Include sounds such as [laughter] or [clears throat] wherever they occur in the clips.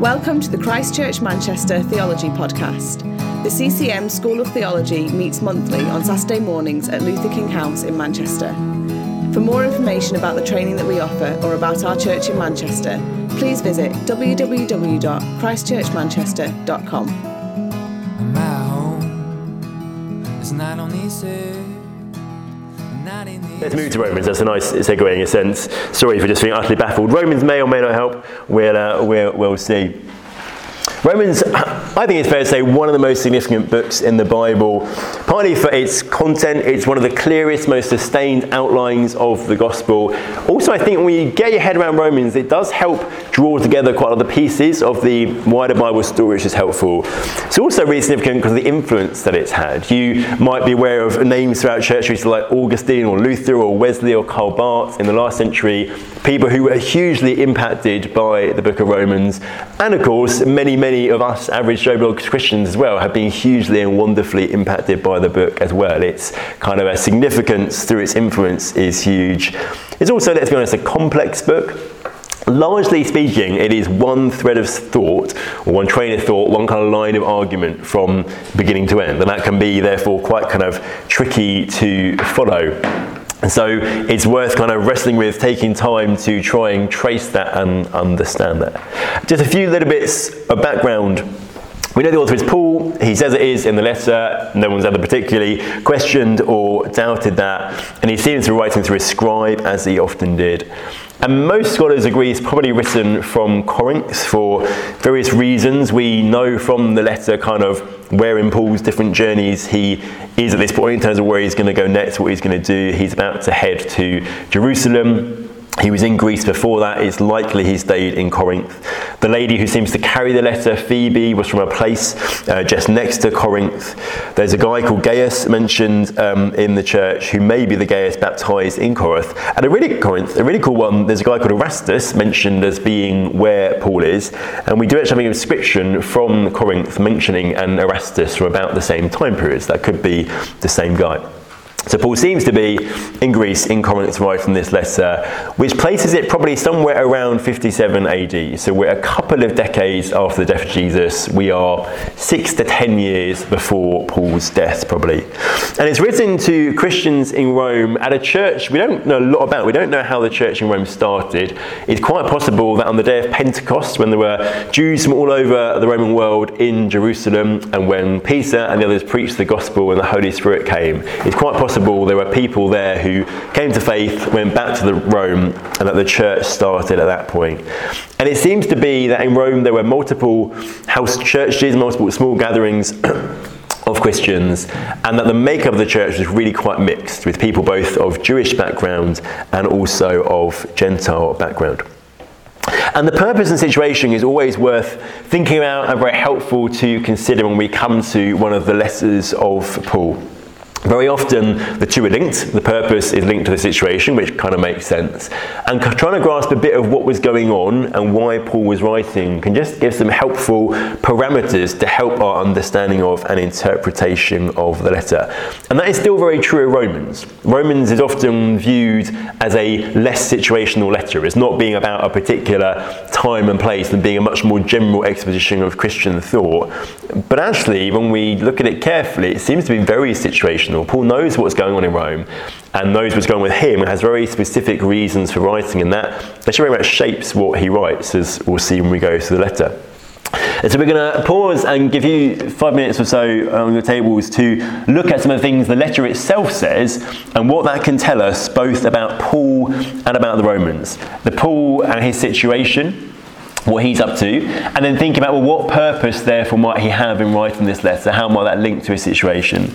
Welcome to the Christchurch Manchester Theology Podcast. The CCM School of Theology meets monthly on Saturday mornings at Luther King House in Manchester. For more information about the training that we offer or about our church in Manchester, please visit www.christchurchmanchester.com. Let's move to Romans. That's a nice segue in a sense. Sorry for just being utterly baffled. Romans may or may not help. We'll, uh, we'll, we'll see. Romans, I think it's fair to say, one of the most significant books in the Bible, partly for its content. It's one of the clearest, most sustained outlines of the gospel. Also, I think when you get your head around Romans, it does help draw together quite a lot of the pieces of the wider Bible story, which is helpful. It's also really significant because of the influence that it's had. You might be aware of names throughout church history like Augustine or Luther or Wesley or Karl Barth in the last century, people who were hugely impacted by the book of Romans. And of course, many, many of us average Joe Blog Christians as well have been hugely and wonderfully impacted by the book as well. It's kind of a significance through its influence is huge. It's also, let's be honest, a complex book. Largely speaking, it is one thread of thought, or one train of thought, one kind of line of argument from beginning to end. And that can be, therefore, quite kind of tricky to follow. And so it's worth kind of wrestling with, taking time to try and trace that and understand that. Just a few little bits of background we know the author is Paul. He says it is in the letter. No one's ever particularly questioned or doubted that. And he seems to be writing through a scribe, as he often did. And most scholars agree it's probably written from Corinth for various reasons. We know from the letter kind of where in Paul's different journeys he is at this point in terms of where he's going to go next, what he's going to do. He's about to head to Jerusalem. He was in Greece before that. It's likely he stayed in Corinth. The lady who seems to carry the letter, Phoebe, was from a place uh, just next to Corinth. There's a guy called Gaius mentioned um, in the church who may be the Gaius baptized in Corinth. And a really Corinth, a really cool one. There's a guy called Erastus mentioned as being where Paul is, and we do actually have an inscription from Corinth mentioning an Erastus from about the same time periods. That could be the same guy. So Paul seems to be in Greece, in Corinth, writing this letter, which places it probably somewhere around 57 AD. So we're a couple of decades after the death of Jesus. We are six to ten years before Paul's death, probably. And it's written to Christians in Rome at a church we don't know a lot about. We don't know how the church in Rome started. It's quite possible that on the day of Pentecost, when there were Jews from all over the Roman world in Jerusalem, and when Peter and the others preached the gospel and the Holy Spirit came, it's quite possible there were people there who came to faith, went back to the Rome, and that the church started at that point. And it seems to be that in Rome there were multiple house churches, multiple small gatherings. [clears throat] of Christians, and that the makeup of the church was really quite mixed, with people both of Jewish background and also of Gentile background. And the purpose and situation is always worth thinking about and very helpful to consider when we come to one of the letters of Paul. Very often the two are linked. The purpose is linked to the situation, which kind of makes sense. And trying to grasp a bit of what was going on and why Paul was writing can just give some helpful parameters to help our understanding of and interpretation of the letter. And that is still very true of Romans. Romans is often viewed as a less situational letter, It's not being about a particular time and place and being a much more general exposition of Christian thought. But actually, when we look at it carefully, it seems to be very situational. Paul knows what's going on in Rome and knows what's going on with him and has very specific reasons for writing, and that actually very much shapes what he writes, as we'll see when we go through the letter. And so we're going to pause and give you five minutes or so uh, on your tables to look at some of the things the letter itself says and what that can tell us both about Paul and about the Romans. The Paul and his situation, what he's up to, and then think about well, what purpose, therefore, might he have in writing this letter? How might that link to his situation?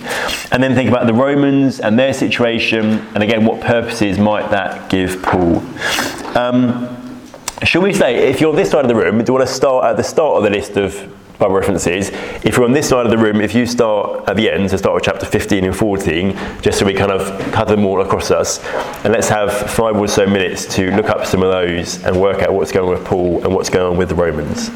And then think about the Romans and their situation, and again, what purposes might that give Paul? Um, should we say, if you're this side of the room, do you want to start at the start of the list of Bible references? If you're on this side of the room, if you start at the end, so start with chapter 15 and 14, just so we kind of cut them all across us, and let's have five or so minutes to look up some of those and work out what's going on with Paul and what's going on with the Romans.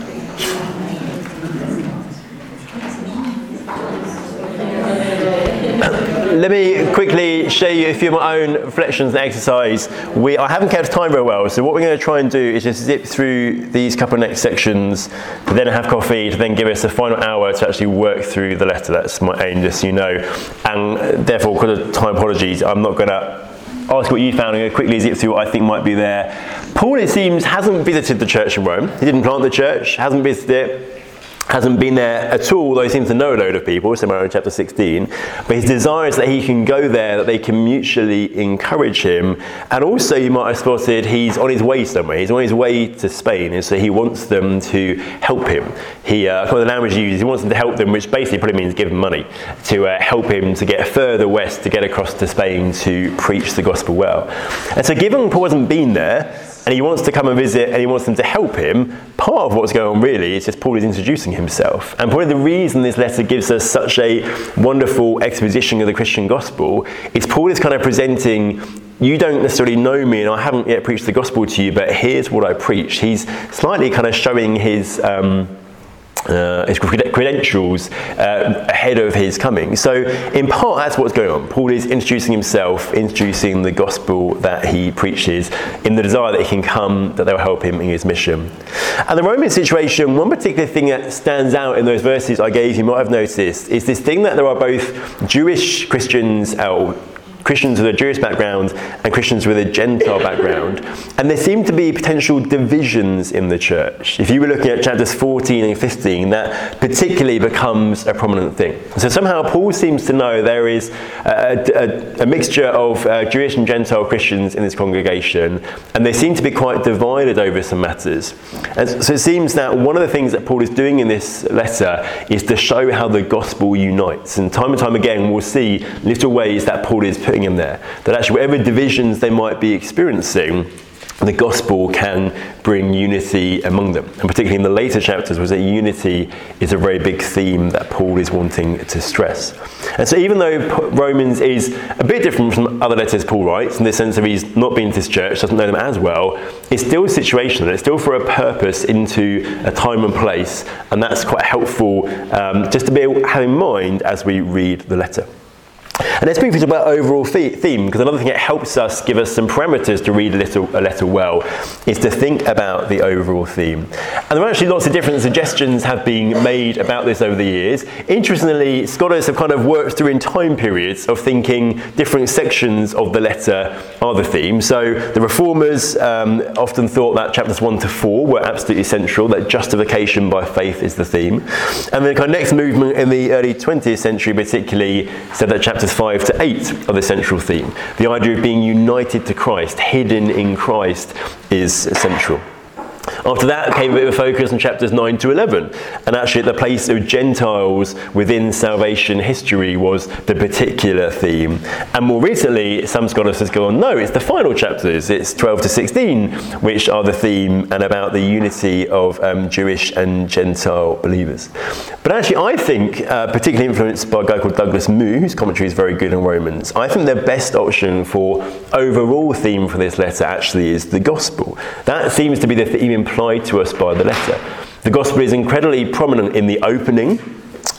Let me quickly show you a few of my own reflections and exercise. We, I haven't kept time very well, so what we're going to try and do is just zip through these couple of next sections, to then have coffee, to then give us a final hour to actually work through the letter. That's my aim, just so you know. And therefore, because of time apologies, I'm not going to ask what you found and quickly zip through what I think might be there. Paul, it seems, hasn't visited the church in Rome. He didn't plant the church, hasn't visited it hasn't been there at all, though he seems to know a load of people, somewhere in chapter 16. But his desire is that he can go there, that they can mutually encourage him. And also, you might have spotted he's on his way somewhere. He's on his way to Spain, and so he wants them to help him. He, uh, the language he uses, he wants them to help them, which basically probably means give him money to uh, help him to get further west, to get across to Spain to preach the gospel well. And so, given Paul hasn't been there, and he wants to come and visit and he wants them to help him, part of what's going on really is just Paul is introducing himself. And probably the reason this letter gives us such a wonderful exposition of the Christian gospel is Paul is kind of presenting you don't necessarily know me and I haven't yet preached the gospel to you, but here's what I preach. He's slightly kind of showing his. Um, uh, his credentials uh, ahead of his coming. So, in part, that's what's going on. Paul is introducing himself, introducing the gospel that he preaches, in the desire that he can come, that they'll help him in his mission. And the Roman situation, one particular thing that stands out in those verses I gave you, might have noticed, is this thing that there are both Jewish Christians, uh, Christians with a Jewish background and Christians with a Gentile background. And there seem to be potential divisions in the church. If you were looking at chapters 14 and 15, that particularly becomes a prominent thing. So somehow Paul seems to know there is a, a, a mixture of uh, Jewish and Gentile Christians in this congregation, and they seem to be quite divided over some matters. And so it seems that one of the things that Paul is doing in this letter is to show how the gospel unites. And time and time again, we'll see little ways that Paul is putting in there. That actually, whatever divisions they might be experiencing, the gospel can bring unity among them. And particularly in the later chapters, was that unity is a very big theme that Paul is wanting to stress. And so, even though Romans is a bit different from other letters Paul writes, in the sense of he's not been to this church, doesn't know them as well, it's still situational. It's still for a purpose into a time and place, and that's quite helpful um, just to be have in mind as we read the letter. And let's briefly talk about overall theme, because another thing that helps us give us some parameters to read a, little, a letter well is to think about the overall theme. And there are actually lots of different suggestions have been made about this over the years. Interestingly, scholars have kind of worked through in time periods of thinking different sections of the letter are the theme. So the reformers um, often thought that chapters 1 to 4 were absolutely central, that justification by faith is the theme. And the kind of next movement in the early 20th century particularly said that chapter chapters 5 to 8 are the central theme. The idea of being united to Christ, hidden in Christ, is central. After that came a bit of a focus on chapters 9 to 11, and actually the place of Gentiles within salvation history was the particular theme. And more recently, some scholars have gone, no, it's the final chapters, it's 12 to 16, which are the theme and about the unity of um, Jewish and Gentile believers. But actually, I think, uh, particularly influenced by a guy called Douglas Moo, whose commentary is very good on Romans, I think the best option for overall theme for this letter actually is the gospel. That seems to be the theme implied to us by the letter. The gospel is incredibly prominent in the opening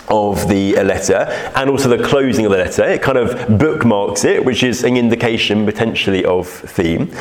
of the letter and also the closing of the letter. It kind of bookmarks it, which is an indication potentially of theme.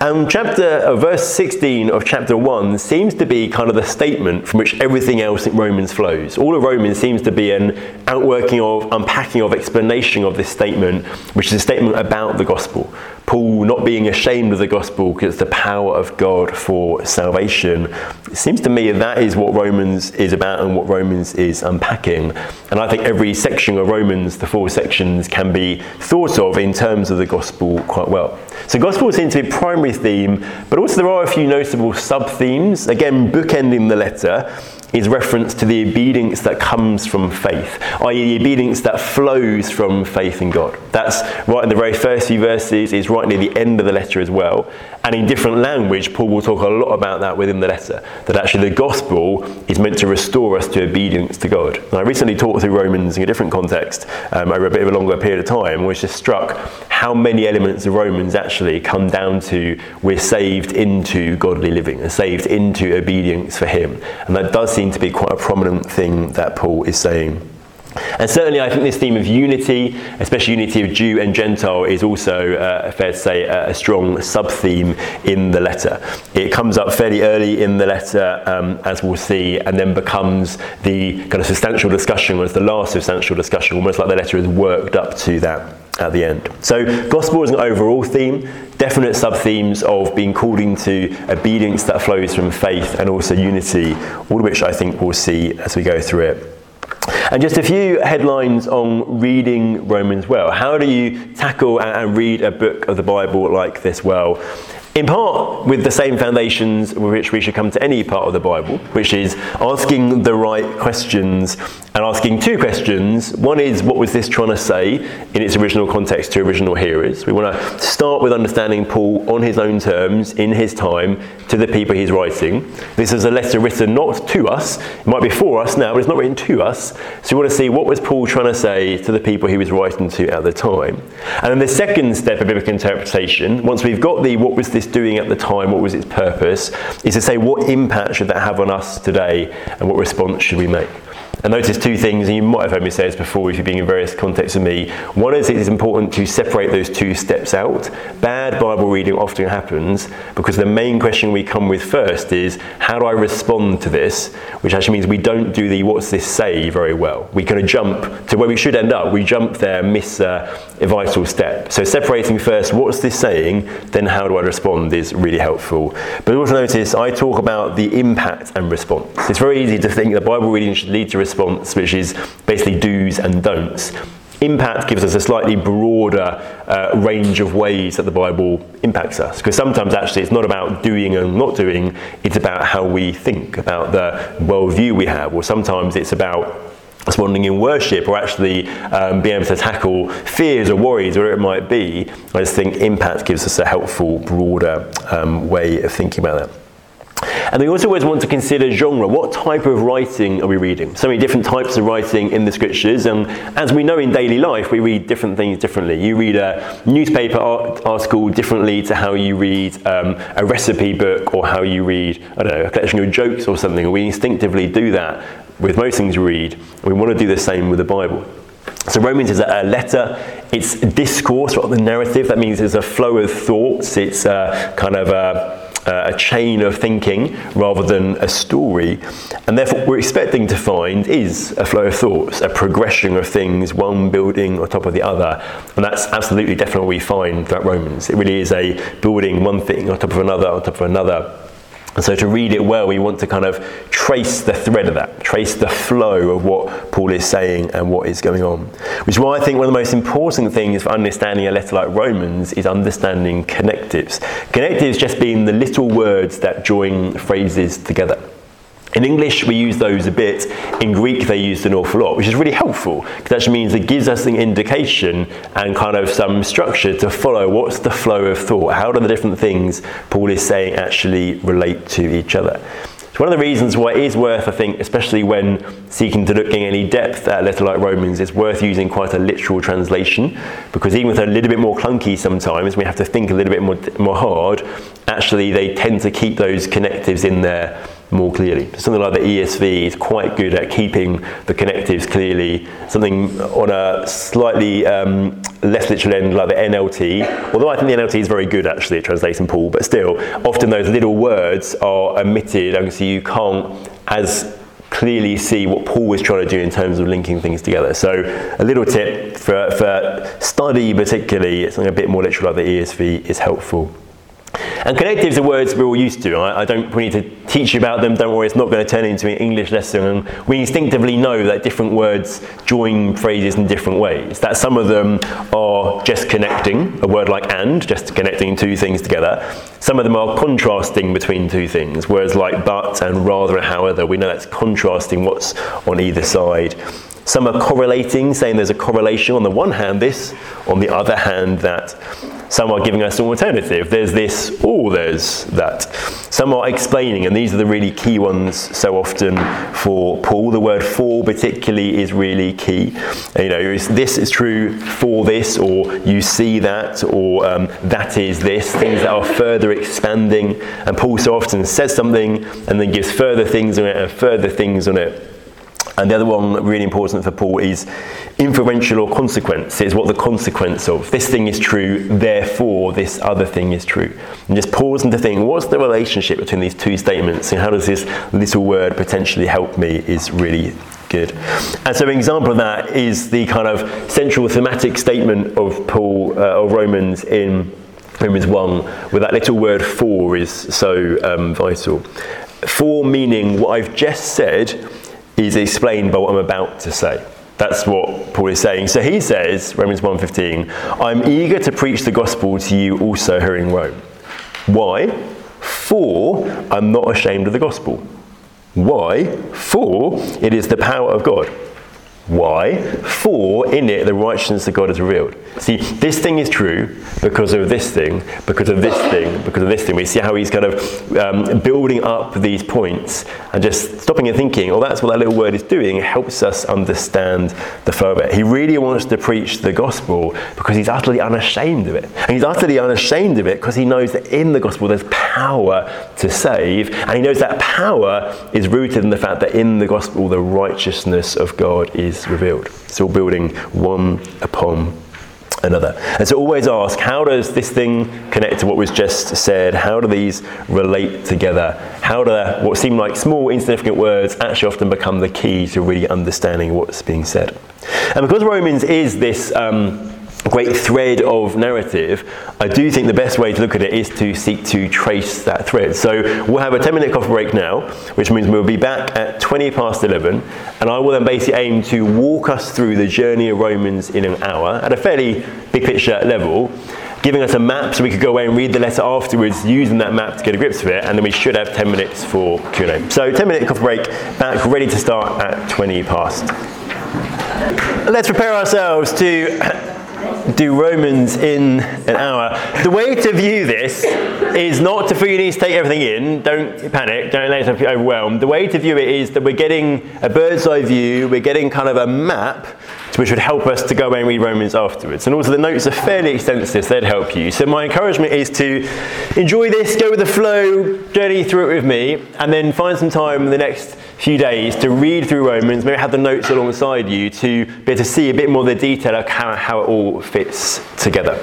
And chapter uh, verse 16 of chapter 1 seems to be kind of the statement from which everything else in Romans flows. All of Romans seems to be an outworking of, unpacking of, explanation of this statement, which is a statement about the gospel. Paul not being ashamed of the gospel because it's the power of God for salvation. It seems to me that is what Romans is about and what Romans is unpacking. And I think every section of Romans, the four sections, can be thought of in terms of the gospel quite well. So, gospel seems to be a primary theme, but also there are a few notable sub themes. Again, bookending the letter is reference to the obedience that comes from faith, i.e., the obedience that flows from faith in God. That's right in the very first few verses, it's right near the end of the letter as well. And in different language, Paul will talk a lot about that within the letter, that actually the gospel is meant to restore us to obedience to God. And I recently talked through Romans in a different context um, over a bit of a longer period of time, which just struck how many elements of Romans actually come down to we're saved into godly living, and saved into obedience for Him. And that does seem to be quite a prominent thing that Paul is saying. And certainly, I think this theme of unity, especially unity of Jew and Gentile, is also, uh, fair to say, a, strong sub theme in the letter. It comes up fairly early in the letter, um, as we'll see, and then becomes the kind of substantial discussion, was the last substantial discussion, almost like the letter is worked up to that at the end. So, gospel is an overall theme, definite sub themes of being called into obedience that flows from faith and also unity, all of which I think we'll see as we go through it. And just a few headlines on reading Romans well. How do you tackle and read a book of the Bible like this well? In part with the same foundations with which we should come to any part of the Bible, which is asking the right questions and asking two questions. One is, what was this trying to say in its original context to original hearers? We want to start with understanding Paul on his own terms, in his time, to the people he's writing. This is a letter written not to us, it might be for us now, but it's not written to us. So we want to see what was Paul trying to say to the people he was writing to at the time. And then the second step of biblical interpretation, once we've got the what was this doing at the time, what was its purpose, is to say what impact should that have on us today and what response should we make. And notice two things, and you might have heard me say this before if you've been in various contexts with me. One is it is important to separate those two steps out. Bad Bible reading often happens because the main question we come with first is how do I respond to this? Which actually means we don't do the what's this say very well. We kind of jump to where we should end up. We jump there, miss a vital step. So separating first what's this saying, then how do I respond is really helpful. But also notice I talk about the impact and response. It's very easy to think that Bible reading should lead to response response, which is basically do's and don'ts. Impact gives us a slightly broader uh, range of ways that the Bible impacts us. Because sometimes actually it's not about doing and not doing, it's about how we think, about the worldview we have, or sometimes it's about responding in worship or actually um, being able to tackle fears or worries, whatever it might be. I just think impact gives us a helpful, broader um, way of thinking about that. And we also always want to consider genre. What type of writing are we reading? So many different types of writing in the scriptures, and as we know in daily life, we read different things differently. You read a newspaper article differently to how you read um, a recipe book or how you read, I don't know, a collection of jokes or something. We instinctively do that with most things we read. We want to do the same with the Bible. So Romans is a letter. It's discourse rather than narrative. That means it's a flow of thoughts. It's a kind of a uh, a chain of thinking rather than a story. And therefore, what we're expecting to find is a flow of thoughts, a progression of things, one building on top of the other. And that's absolutely definitely what we find throughout Romans. It really is a building one thing on top of another, on top of another. And so to read it well, we want to kind of trace the thread of that, trace the flow of what Paul is saying and what is going on. Which is why I think one of the most important things for understanding a letter like Romans is understanding connectives. Connectives just being the little words that join phrases together. In English, we use those a bit. In Greek, they used an awful lot, which is really helpful because that actually means it gives us an indication and kind of some structure to follow what's the flow of thought. How do the different things Paul is saying actually relate to each other? It's one of the reasons why it is worth, I think, especially when seeking to look in any depth at a letter like Romans, it's worth using quite a literal translation because even if they're a little bit more clunky sometimes, we have to think a little bit more, more hard, actually they tend to keep those connectives in there more clearly. Something like the ESV is quite good at keeping the connectives clearly. Something on a slightly um, less literal end like the NLT, although I think the NLT is very good actually at translating Paul, but still, often those little words are omitted, and so you can't as clearly see what Paul was trying to do in terms of linking things together. So a little tip for, for study particularly, something a bit more literal like the ESV is helpful. And connectives are words we're all used to. I, I don't we need to teach you about them. Don't worry, it's not going to turn into an English lesson. And we instinctively know that different words join phrases in different ways. That some of them are just connecting, a word like and, just connecting two things together. Some of them are contrasting between two things, words like but and rather and however. We know that's contrasting what's on either side. Some are correlating, saying there's a correlation on the one hand this, on the other hand that. Some are giving us an alternative. There's this, or there's that. Some are explaining, and these are the really key ones so often for Paul. The word for, particularly, is really key. You know, this is true for this, or you see that, or um, that is this, things that are further expanding. And Paul so often says something and then gives further things on it and further things on it And the other one, really important for Paul, is inferential or consequence. It's what the consequence of. This thing is true, therefore this other thing is true. And just pause and to think, what's the relationship between these two statements and how does this little word potentially help me is really good. And so an example of that is the kind of central thematic statement of Paul, uh, of Romans in Romans 1, where that little word for is so um, vital. For meaning what I've just said is explained by what I'm about to say. That's what Paul is saying. So he says, Romans 1:15, I'm eager to preach the gospel to you also here in Rome. Why? For I'm not ashamed of the gospel. Why? For it is the power of God why? For in it the righteousness of God is revealed. See, this thing is true because of this thing, because of this thing, because of this thing. We see how he's kind of um, building up these points and just stopping and thinking, oh, that's what that little word is doing. It helps us understand the further. He really wants to preach the gospel because he's utterly unashamed of it. And he's utterly unashamed of it because he knows that in the gospel there's power to save. And he knows that power is rooted in the fact that in the gospel the righteousness of God is revealed. It's all building one upon another. And so always ask, how does this thing connect to what was just said? How do these relate together? How do what seem like small, insignificant words actually often become the key to really understanding what's being said? And because Romans is this um, great thread of narrative, I do think the best way to look at it is to seek to trace that thread. So we'll have a 10 minute coffee break now, which means we'll be back at 20 past 11, and I will then basically aim to walk us through the journey of Romans in an hour at a fairly big picture level. Giving us a map so we could go away and read the letter afterwards, using that map to get a grip of it, and then we should have 10 minutes for Q&A. So 10 minute coffee break, back ready to start at 20 past. Let's prepare ourselves to do Romans in an hour. The way to view this is not to feel you need to take everything in. Don't panic. Don't let yourself be overwhelmed. The way to view it is that we're getting a bird's eye view. We're getting kind of a map which would help us to go away and read Romans afterwards. And also the notes are fairly extensive, so they'd help you. So my encouragement is to enjoy this, go with the flow, journey through it with me, and then find some time in the next few days to read through Romans, maybe have the notes alongside you to be able to see a bit more of the detail of how, how it all fits together.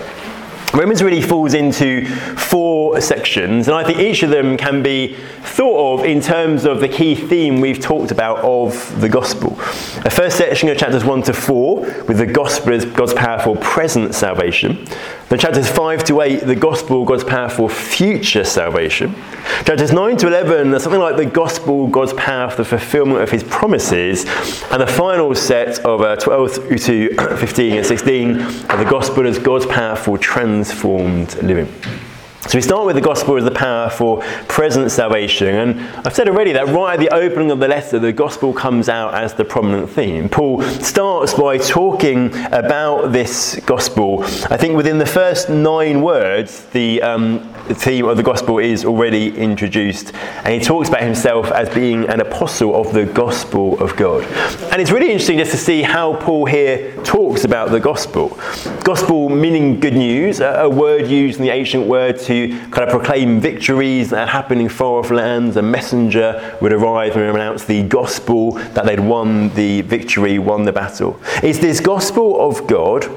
Romans really falls into four sections, and I think each of them can be thought of in terms of the key theme we've talked about of the gospel. The first section of chapters 1 to 4, with the gospel as God's powerful present salvation. Then chapters 5 to 8, the gospel, God's power for future salvation. Chapters 9 to 11, something like the gospel, God's power for the fulfillment of his promises. And the final set of uh, 12 to [clears throat] 15 and 16 are the gospel as God's power for transformed living. So we start with the gospel as the power for present salvation. And I've said already that right at the opening of the letter, the gospel comes out as the prominent theme. Paul starts by talking about this gospel. I think within the first nine words, the, um, theme of the gospel is already introduced. And he talks about himself as being an apostle of the gospel of God. And it's really interesting just to see how Paul here talks about the gospel. Gospel meaning good news, a word used in the ancient word to kind of proclaim victories that had happened in far off lands. A messenger would arrive and announce the gospel that they'd won the victory, won the battle. It's this gospel of God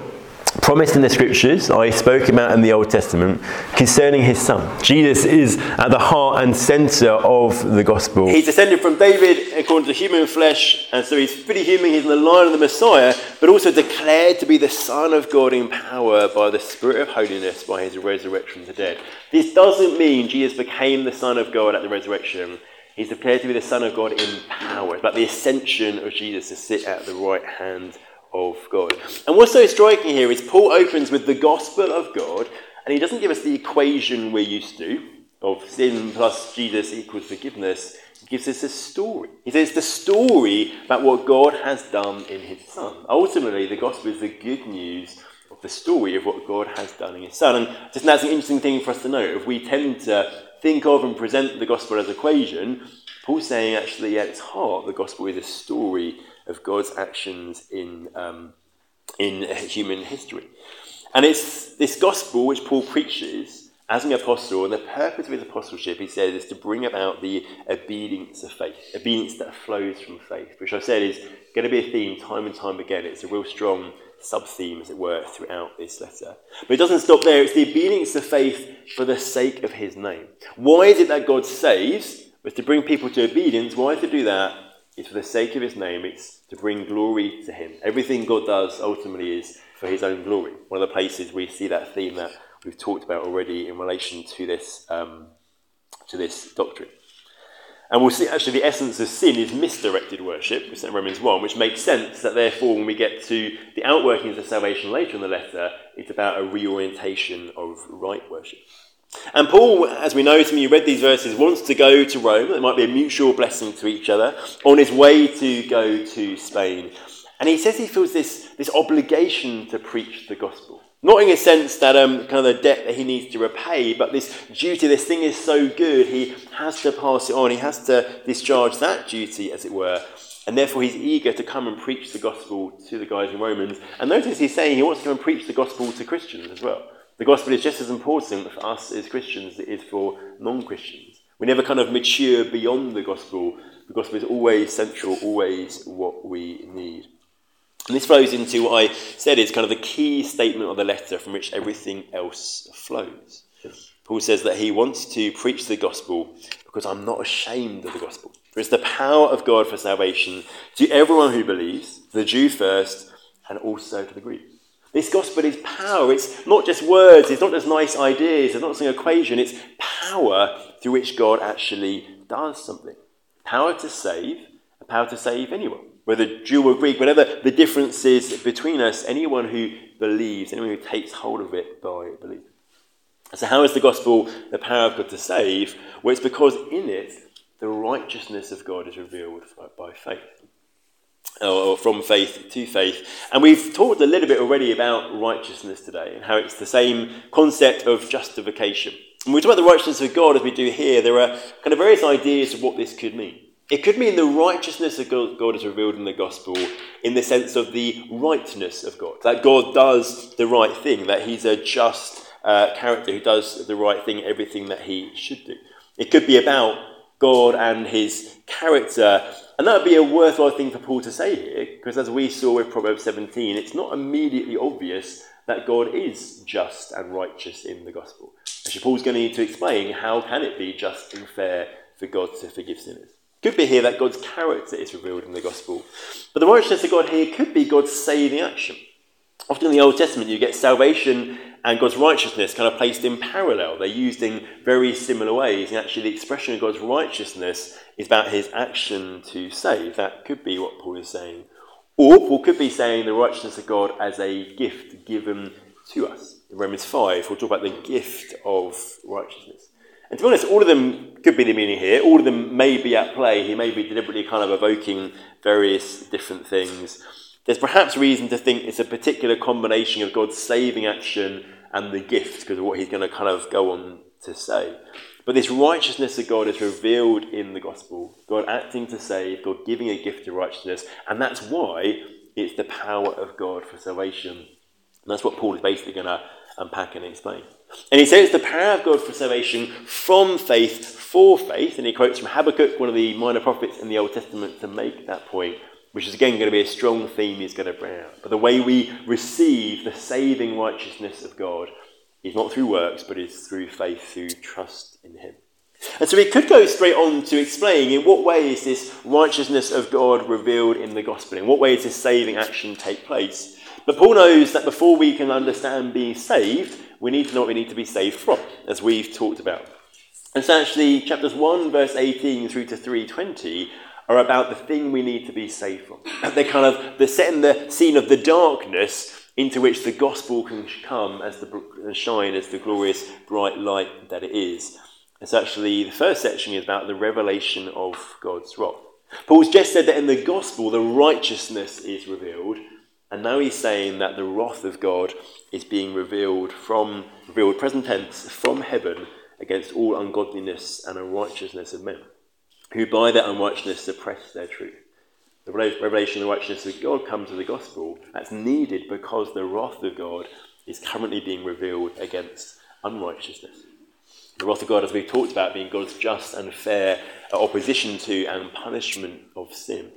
promised in the scriptures, I spoke about in the Old Testament, concerning his son. Jesus is at the heart and centre of the gospel. He's descended from David according to human flesh, and so he's fully human, he's in the line of the Messiah, but also declared to be the Son of God in power by the Spirit of holiness by his resurrection from the dead. This doesn't mean Jesus became the Son of God at the resurrection. He's declared to be the Son of God in power. About the ascension of Jesus to sit at the right hand of God. And what's so striking here is Paul opens with the gospel of God, and he doesn't give us the equation we're used to of sin plus Jesus equals forgiveness. He gives us a story. He says the story about what God has done in his Son. Ultimately, the gospel is the good news of the story of what God has done in his Son. And just that's an interesting thing for us to know. If we tend to think of and present the gospel as equation, Paul's saying actually at its heart, the gospel is a story of God's actions in, um, in human history. And it's this gospel which Paul preaches as an apostle, and the purpose of his apostleship, he said, is to bring about the obedience of faith, obedience that flows from faith, which I've said is going to be a theme time and time again. It's a real strong sub theme, as it were, throughout this letter. But it doesn't stop there. It's the obedience of faith for the sake of his name. Why is it that God saves? It's to bring people to obedience. Why to do that? It's for the sake of his name. It's to bring glory to him. Everything God does ultimately is for his own glory. One of the places we see that theme that we've talked about already in relation to this, um, to this doctrine. And we'll see actually the essence of sin is misdirected worship, we in Romans 1, which makes sense that therefore when we get to the outworkings of salvation later in the letter, it's about a reorientation of right worship. And Paul, as we know, to you read these verses, wants to go to Rome. It might be a mutual blessing to each other, on his way to go to Spain. And he says he feels this, this obligation to preach the gospel. Not in a sense that um, kind of the debt that he needs to repay, but this duty, this thing is so good, he has to pass it on. He has to discharge that duty, as it were. And therefore, he's eager to come and preach the gospel to the guys in Romans. And notice he's saying he wants to come and preach the gospel to Christians as well. The gospel is just as important for us as Christians as it is for non Christians. We never kind of mature beyond the gospel. The gospel is always central, always what we need. And this flows into what I said is kind of the key statement of the letter from which everything else flows. Paul says that he wants to preach the gospel because I'm not ashamed of the gospel. For it's the power of God for salvation to everyone who believes, the Jew first, and also to the Greek. This gospel is power. It's not just words, it's not just nice ideas, it's not just an equation, it's power through which God actually does something. Power to save, power to save anyone whether Jew or Greek, whatever the difference is between us, anyone who believes, anyone who takes hold of it by belief. So, how is the gospel the power of God to save? Well, it's because in it, the righteousness of God is revealed by faith, or from faith to faith. And we've talked a little bit already about righteousness today and how it's the same concept of justification. When we talk about the righteousness of God, as we do here, there are kind of various ideas of what this could mean. It could mean the righteousness of God is revealed in the gospel in the sense of the rightness of God. That God does the right thing, that he's a just uh, character who does the right thing, everything that he should do. It could be about God and his character. And that would be a worthwhile thing for Paul to say here, because as we saw with Proverbs 17, it's not immediately obvious that God is just and righteous in the gospel. Actually, Paul's going to need to explain how can it be just and fair for God to forgive sinners. Could be here that God's character is revealed in the gospel. But the righteousness of God here could be God's saving action. Often in the Old Testament, you get salvation and God's righteousness kind of placed in parallel. They're used in very similar ways. And actually, the expression of God's righteousness is about his action to save. That could be what Paul is saying. Or Paul could be saying the righteousness of God as a gift given to us. In Romans 5, we'll talk about the gift of righteousness. And to be honest, all of them could be the meaning here. All of them may be at play. He may be deliberately kind of evoking various different things. There's perhaps reason to think it's a particular combination of God's saving action and the gift, because of what he's going to kind of go on to say. But this righteousness of God is revealed in the gospel. God acting to save, God giving a gift of righteousness, and that's why it's the power of God for salvation. And that's what Paul is basically going to unpack and explain. And he says it's the power of God for salvation from faith for faith. And he quotes from Habakkuk, one of the minor prophets in the Old Testament, to make that point, which is again going to be a strong theme he's going to bring out. But the way we receive the saving righteousness of God is not through works, but is through faith, through trust in him. And so we could go straight on to explain in what way is this righteousness of God revealed in the gospel? In what way does this saving action take place? But Paul knows that before we can understand being saved, we need to know what we need to be saved from, as we've talked about. And so actually, chapters 1, verse 18 through to 320 are about the thing we need to be saved from. [clears throat] They're kind of they're setting the scene of the darkness into which the gospel can come as the shine as the glorious bright light that it is. It's actually the first section is about the revelation of God's wrath. Paul's just said that in the gospel the righteousness is revealed, and now he's saying that the wrath of God is being revealed from, revealed present tense, from heaven against all ungodliness and unrighteousness of men, who by their unrighteousness suppress their truth. The revelation of the righteousness of God comes with the gospel. That's needed because the wrath of God is currently being revealed against unrighteousness. The wrath of God, as we've talked about, being God's just and fair opposition to and punishment of sin.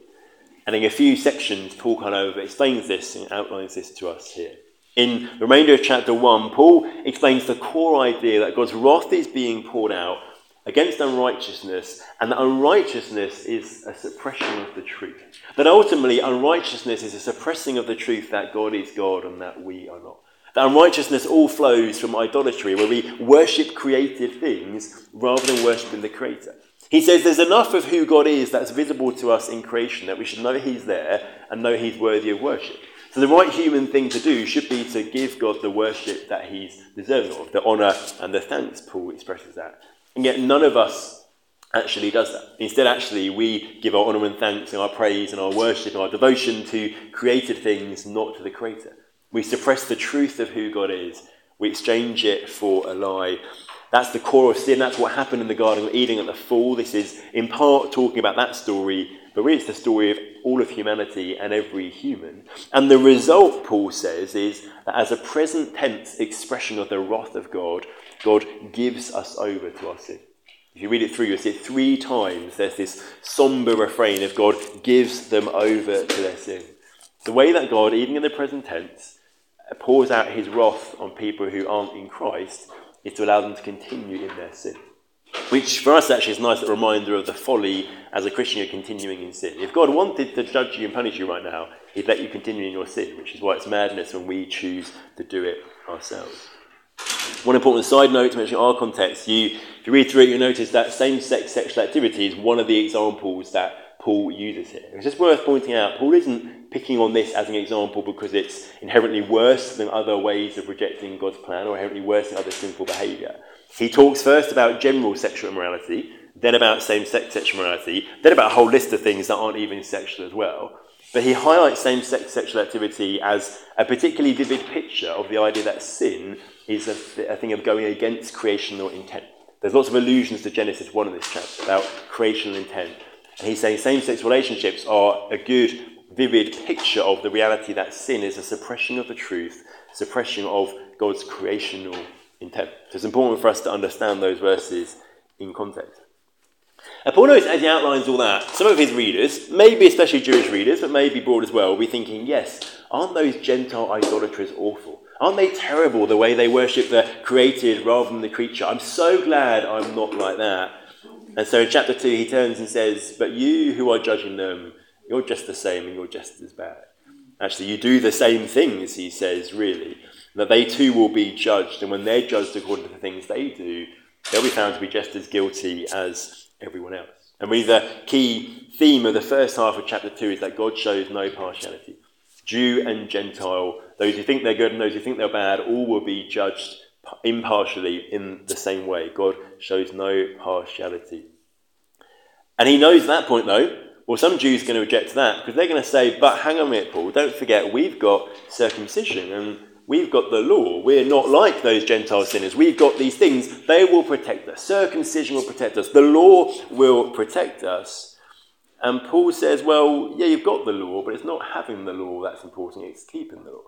And in a few sections, Paul kind of explains this and outlines this to us here. In the remainder of chapter 1, Paul explains the core idea that God's wrath is being poured out against unrighteousness, and that unrighteousness is a suppression of the truth. That ultimately, unrighteousness is a suppressing of the truth that God is God and that we are not. That unrighteousness all flows from idolatry, where we worship created things rather than worshipping the Creator. He says there's enough of who God is that's visible to us in creation that we should know He's there and know He's worthy of worship. So the right human thing to do should be to give God the worship that He's deserving of, the honour and the thanks, Paul expresses that. And yet none of us actually does that. Instead, actually, we give our honour and thanks and our praise and our worship and our devotion to created things, not to the Creator. We suppress the truth of who God is. We exchange it for a lie. That's the core of sin. That's what happened in the Garden of Eden at the fall. This is in part talking about that story, but really it's the story of all of humanity and every human. And the result, Paul says, is that as a present tense expression of the wrath of God, God gives us over to our sin. If you read it through, you'll see it three times there's this somber refrain of God gives them over to their sin. The way that God, even in the present tense, pours out his wrath on people who aren't in Christ is to allow them to continue in their sin. Which for us actually is a nice reminder of the folly as a Christian you're continuing in sin. If God wanted to judge you and punish you right now, he'd let you continue in your sin, which is why it's madness when we choose to do it ourselves. One important side note to mention our context, you, if you read through it, you'll notice that same sex sexual activity is one of the examples that Paul uses here. It's just worth pointing out, Paul isn't picking on this as an example because it's inherently worse than other ways of rejecting God's plan or inherently worse than other sinful behaviour. He talks first about general sexual immorality, then about same sex sexual immorality, then about a whole list of things that aren't even sexual as well. But he highlights same sex sexual activity as a particularly vivid picture of the idea that sin is a, a thing of going against creational intent. There's lots of allusions to Genesis 1 in this chapter about creational intent. And he's saying same sex relationships are a good, vivid picture of the reality that sin is a suppression of the truth, suppression of God's creational intent. So it's important for us to understand those verses in context. Paul knows as he outlines all that, some of his readers, maybe especially Jewish readers, but maybe broad as well, will be thinking, yes, aren't those Gentile idolaters awful? Aren't they terrible the way they worship the created rather than the creature? I'm so glad I'm not like that. And so in chapter 2, he turns and says, But you who are judging them, you're just the same and you're just as bad. Actually, you do the same things, he says, really. That they too will be judged, and when they're judged according to the things they do, they'll be found to be just as guilty as everyone else. And really, the key theme of the first half of chapter 2 is that God shows no partiality. Jew and Gentile, those who think they're good and those who think they're bad, all will be judged impartially in the same way. God shows no partiality. And he knows that point, though, well, some Jews are going to reject that because they're going to say, but hang on a minute, Paul, don't forget, we've got circumcision and we've got the law. We're not like those Gentile sinners. We've got these things. They will protect us. Circumcision will protect us. The law will protect us. And Paul says, well, yeah, you've got the law, but it's not having the law that's important, it's keeping the law.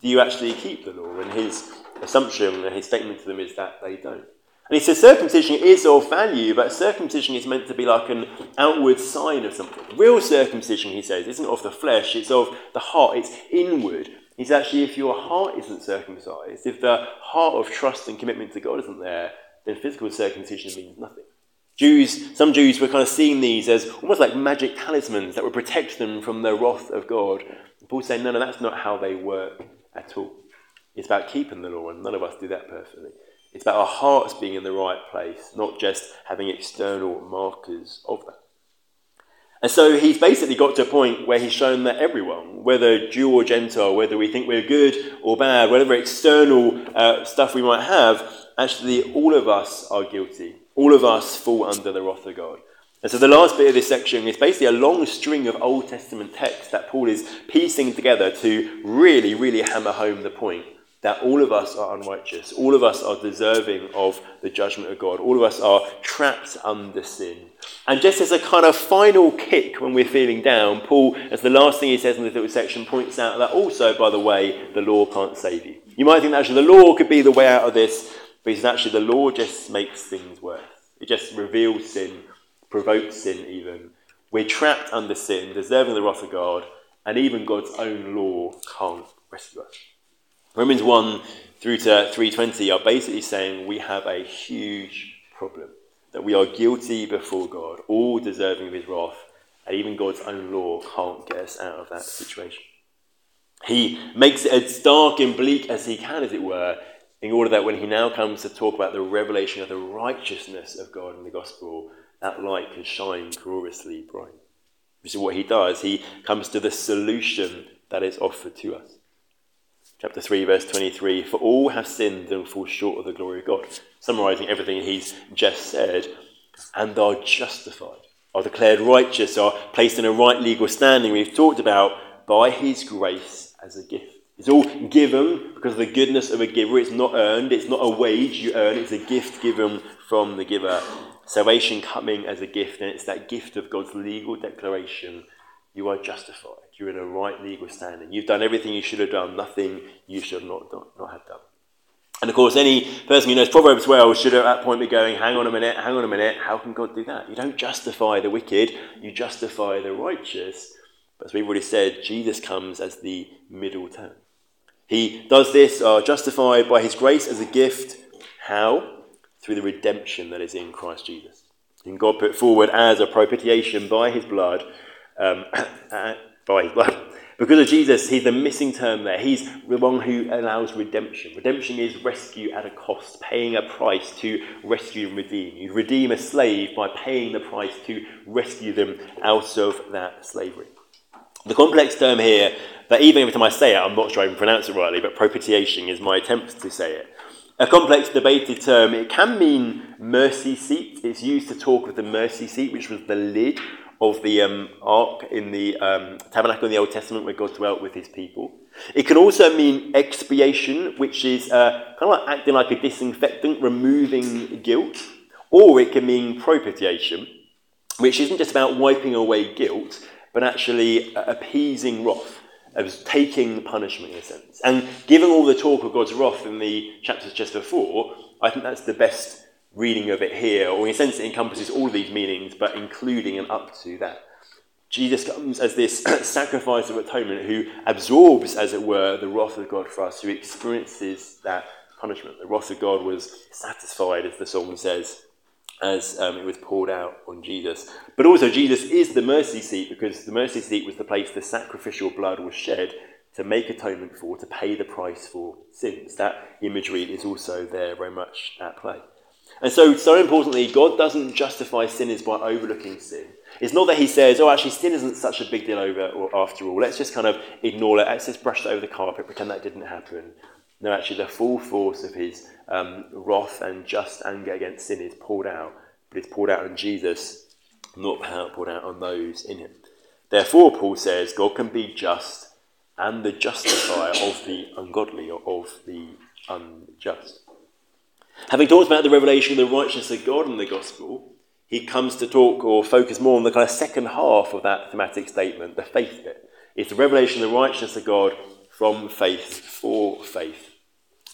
Do you actually keep the law? And his assumption and his statement to them is that they don't. And he says circumcision is of value, but circumcision is meant to be like an outward sign of something. Real circumcision, he says, isn't of the flesh, it's of the heart, it's inward. He's actually, if your heart isn't circumcised, if the heart of trust and commitment to God isn't there, then physical circumcision means nothing. Jews, some Jews were kind of seeing these as almost like magic talismans that would protect them from the wrath of God. And Paul's saying, no, no, that's not how they work at all. It's about keeping the law, and none of us do that perfectly. It's about our hearts being in the right place, not just having external markers of that. And so he's basically got to a point where he's shown that everyone, whether Jew or Gentile, whether we think we're good or bad, whatever external uh, stuff we might have, actually all of us are guilty all of us fall under the wrath of God. And so the last bit of this section is basically a long string of Old Testament texts that Paul is piecing together to really, really hammer home the point that all of us are unrighteous. All of us are deserving of the judgment of God. All of us are trapped under sin. And just as a kind of final kick when we're feeling down, Paul, as the last thing he says in this little section, points out that also, by the way, the law can't save you. You might think that actually the law could be the way out of this, But he says actually the law just makes things worse. It just reveals sin, provokes sin even. We're trapped under sin, deserving the wrath of God, and even God's own law can't rescue us. Romans 1 through to 320 are basically saying we have a huge problem, that we are guilty before God, all deserving of his wrath, and even God's own law can't get us out of that situation. He makes it as dark and bleak as he can, as it were, in order that when he now comes to talk about the revelation of the righteousness of God in the gospel, that light can shine gloriously bright. Which is what he does. He comes to the solution that is offered to us. Chapter 3, verse 23 For all have sinned and fall short of the glory of God. Summarizing everything he's just said, and are justified, are declared righteous, are placed in a right legal standing. We've talked about by his grace as a gift. It's all given because of the goodness of a giver. It's not earned, it's not a wage you earn, it's a gift given from the giver. Salvation coming as a gift, and it's that gift of God's legal declaration you are justified. You're in a right legal standing. You've done everything you should have done, nothing you should not, not, have done. And of course, any person who knows Proverbs well should at that point be going, hang on a minute, hang on a minute, how can God do that? You don't justify the wicked, you justify the righteous. But as we've already said, Jesus comes as the middle term. He does this, uh, justified by his grace as a gift. How? Through the redemption that is in Christ Jesus. And God put forward as a propitiation by his blood, um, [clears throat] blood. [laughs] Because of Jesus, he's the missing term there. He's the one who allows redemption. Redemption is rescue at a cost, paying a price to rescue and redeem. You redeem a slave by paying the price to rescue them out of that slavery. The complex term here, that even every time I say it, I'm not sure I can pronounce it rightly, but propitiation is my attempt to say it. A complex debated term, it can mean mercy seat. It's used to talk of the mercy seat, which was the lid of the um, ark in the um, tabernacle in the Old Testament where God dwelt with his people. It can also mean expiation, which is uh, kind of like acting like a disinfectant, removing guilt. Or it can mean propitiation, which isn't just about wiping away guilt, but actually uh, appeasing wrath, as taking punishment in a sense. And given all the talk of God's wrath in the chapters just before, I think that's the best reading of it here, or in a sense it encompasses all of these meanings, but including and up to that. Jesus comes as this [clears throat] sacrifice of atonement who absorbs, as it were, the wrath of God for us, who experiences that punishment. The wrath of God was satisfied, as the psalm says, as um, it was poured out on Jesus. But also, Jesus is the mercy seat because the mercy seat was the place the sacrificial blood was shed to make atonement for, to pay the price for sins. That imagery is also there very much at play. And so, so importantly, God doesn't justify sinners by overlooking sin. It's not that He says, oh, actually, sin isn't such a big deal over or after all. Let's just kind of ignore it. Let's just brush it over the carpet, pretend that didn't happen. No, actually, the full force of His um, wrath and just anger against sin is poured out, but it's poured out on Jesus, not poured out on those in him. Therefore, Paul says, God can be just and the justifier of the ungodly or of the unjust. Having talked about the revelation of the righteousness of God in the gospel, he comes to talk or focus more on the kind of second half of that thematic statement, the faith bit. It's the revelation of the righteousness of God from faith for faith.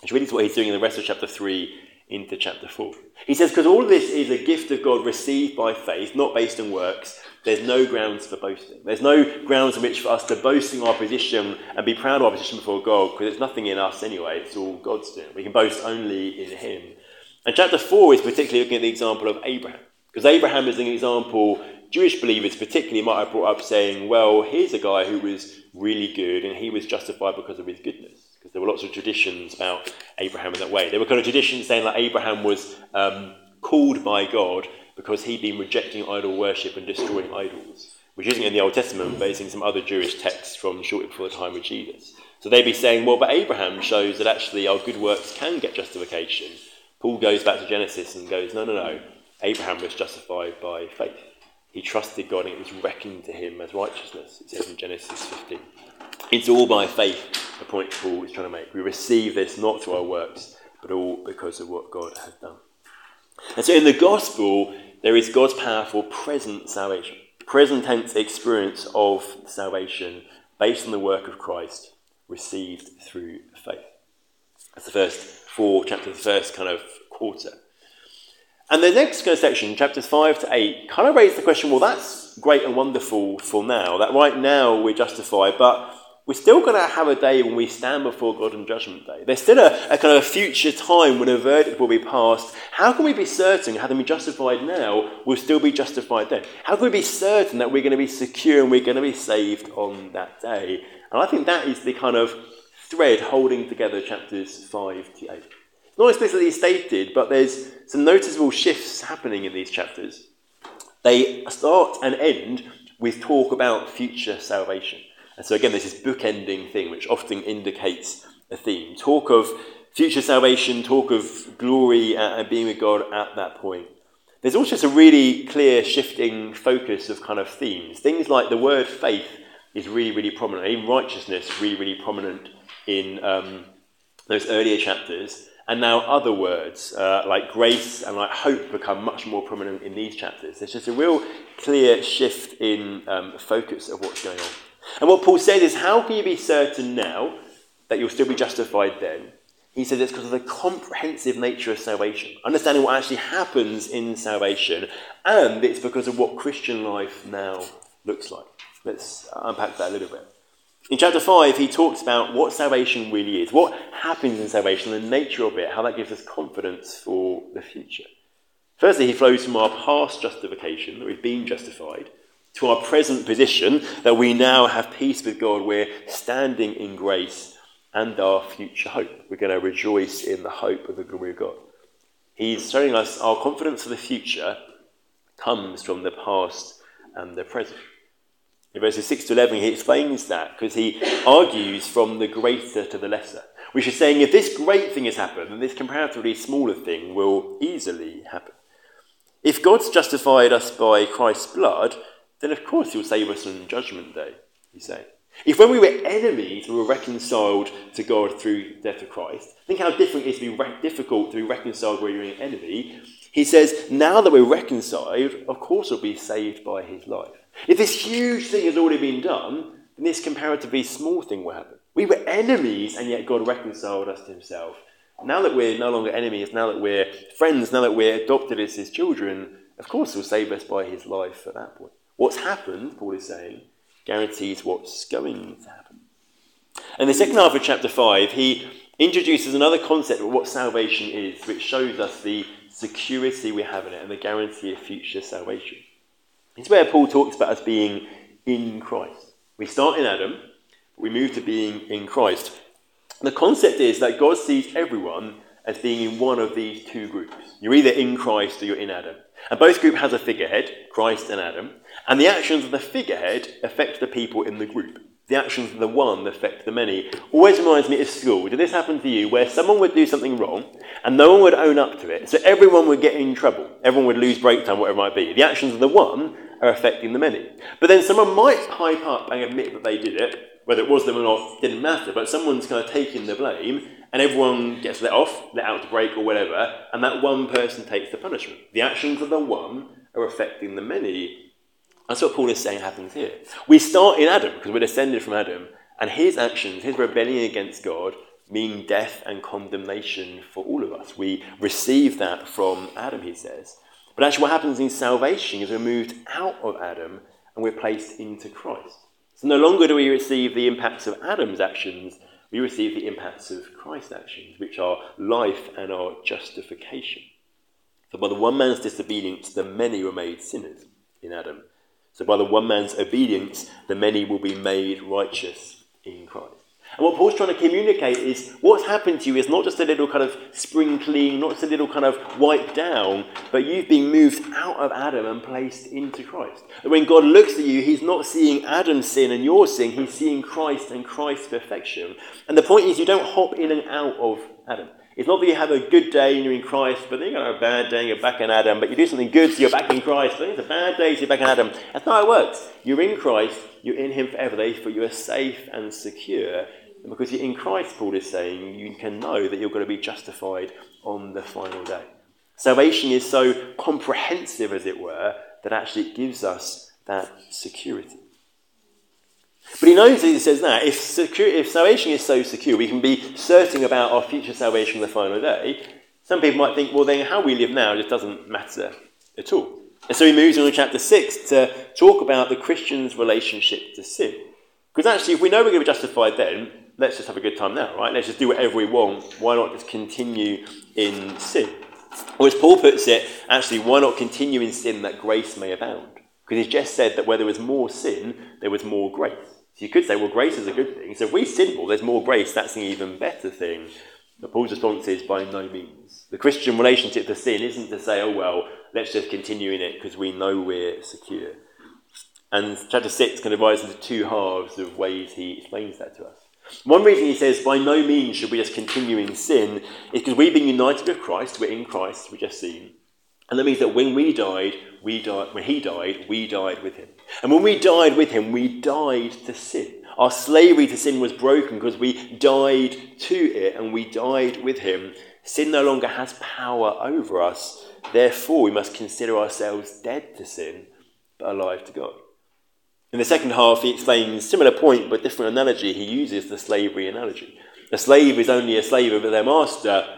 Which really is what he's doing in the rest of chapter 3 into chapter 4. He says, because all this is a gift of God received by faith, not based on works, there's no grounds for boasting. There's no grounds in which for us to boast in our position and be proud of our position before God, because it's nothing in us anyway, it's all God's doing. We can boast only in Him. And chapter 4 is particularly looking at the example of Abraham, because Abraham is an example Jewish believers particularly might have brought up saying, well, here's a guy who was really good and he was justified because of his goodness because there were lots of traditions about Abraham in that way. There were kind of traditions saying that Abraham was um, called by God because he'd been rejecting idol worship and destroying idols, which isn't in the Old Testament, but it's in some other Jewish texts from shortly before the time of Jesus. So they'd be saying, well, but Abraham shows that actually our good works can get justification. Paul goes back to Genesis and goes, no, no, no. Abraham was justified by faith. He trusted God and it was reckoned to him as righteousness, it says in Genesis 15. It's all by faith, the point Paul is trying to make. We receive this not through our works, but all because of what God has done. And so in the gospel, there is God's powerful present salvation, present tense experience of salvation based on the work of Christ received through faith. That's the first for chapter the first kind of quarter. And the next kind of section, chapters 5 to 8, kind of raise the question well, that's great and wonderful for now, that right now we're justified, but we're still going to have a day when we stand before God on Judgment Day. There's still a, a, kind of future time when a verdict will be passed. How can we be certain, having been justified now, we'll still be justified then? How can we be certain that we're going to be secure and we're going to be saved on that day? And I think that is the kind of thread holding together chapters 5 to 8. It's not explicitly stated, but there's some noticeable shifts happening in these chapters. They start and end with talk about future salvation. And so, again, there's this is bookending thing, which often indicates a theme. Talk of future salvation, talk of glory and being with God at that point. There's also just a really clear shifting focus of kind of themes. Things like the word faith is really, really prominent. Even righteousness, really, really prominent in um, those earlier chapters. And now other words uh, like grace and like hope become much more prominent in these chapters. There's just a real clear shift in um, focus of what's going on. And what Paul says is, how can you be certain now that you'll still be justified then? He says it's because of the comprehensive nature of salvation, understanding what actually happens in salvation, and it's because of what Christian life now looks like. Let's unpack that a little bit. In chapter 5, he talks about what salvation really is, what happens in salvation, the nature of it, how that gives us confidence for the future. Firstly, he flows from our past justification, that we've been justified, to our present position, that we now have peace with God. We're standing in grace and our future hope. We're going to rejoice in the hope of the glory of God. He's showing us our confidence for the future comes from the past and the present. In verses 6 to 11, he explains that because he argues from the greater to the lesser, which is saying if this great thing has happened, then this comparatively smaller thing will easily happen. If God's justified us by Christ's blood, then of course he'll save us on Judgment Day, he's saying. If when we were enemies, we were reconciled to God through the death of Christ, think how different it is to be re- difficult to be reconciled where you're an enemy. He says, now that we're reconciled, of course we'll be saved by his life. If this huge thing has already been done, then this comparatively small thing will happen. We were enemies, and yet God reconciled us to himself. Now that we're no longer enemies, now that we're friends, now that we're adopted as his children, of course he'll save us by his life at that point. What's happened, Paul is saying, guarantees what's going to happen. In the second half of chapter 5, he introduces another concept of what salvation is, which shows us the security we have in it and the guarantee of future salvation. It's where Paul talks about us being in Christ. We start in Adam, but we move to being in Christ. The concept is that God sees everyone as being in one of these two groups. You're either in Christ or you're in Adam. And both groups has a figurehead, Christ and Adam, and the actions of the figurehead affect the people in the group. The actions of the one affect the many. Always reminds me of school. Did this happen to you where someone would do something wrong and no one would own up to it? So everyone would get in trouble. Everyone would lose break time, whatever it might be. The actions of the one are affecting the many. But then someone might pipe up and admit that they did it, whether it was them or not didn't matter, but someone's kind of taking the blame and everyone gets let off, let out to break or whatever, and that one person takes the punishment. The actions of the one are affecting the many that's what Paul is saying happens here. We start in Adam because we're descended from Adam, and his actions, his rebellion against God, mean death and condemnation for all of us. We receive that from Adam, he says. But actually, what happens in salvation is we're moved out of Adam and we're placed into Christ. So no longer do we receive the impacts of Adam's actions, we receive the impacts of Christ's actions, which are life and our justification. So by the one man's disobedience, the many were made sinners in Adam. So by the one man's obedience, the many will be made righteous in Christ. And what Paul's trying to communicate is what's happened to you is not just a little kind of spring clean, not just a little kind of wipe down, but you've been moved out of Adam and placed into Christ. And when God looks at you, he's not seeing Adam's sin and your sin, he's seeing Christ and Christ's perfection. And the point is, you don't hop in and out of Adam. It's not that you have a good day and you're in Christ, but then you're going to have a bad day and you're back in Adam. But you do something good, so you're back in Christ. But it's a bad day, so you're back in Adam. That's not how it works. You're in Christ, you're in Him forever. Therefore, you are safe and secure. And because you're in Christ, Paul is saying, you can know that you're going to be justified on the final day. Salvation is so comprehensive, as it were, that actually it gives us that security. But he knows that he says that if, secure, if salvation is so secure, we can be certain about our future salvation on the final day. Some people might think, well, then how we live now just doesn't matter at all. And so he moves on to chapter 6 to talk about the Christian's relationship to sin. Because actually, if we know we're going to be justified then, let's just have a good time now, right? Let's just do whatever we want. Why not just continue in sin? Or as Paul puts it, actually, why not continue in sin that grace may abound? Because he's just said that where there was more sin, there was more grace. So you could say, well, grace is a good thing. So if we sin more, there's more grace, that's an even better thing. But Paul's response is by no means. The Christian relationship to sin isn't to say, oh, well, let's just continue in it because we know we're secure. And chapter 6 kind of divides into two halves of ways he explains that to us. One reason he says, by no means should we just continue in sin, is because we've been united with Christ, we're in Christ, we've just seen. And that means that when we died, we died, when he died, we died with him. And when we died with him, we died to sin. Our slavery to sin was broken because we died to it and we died with him. Sin no longer has power over us. Therefore, we must consider ourselves dead to sin, but alive to God. In the second half, he explains similar point but different analogy. He uses the slavery analogy. A slave is only a slave of their master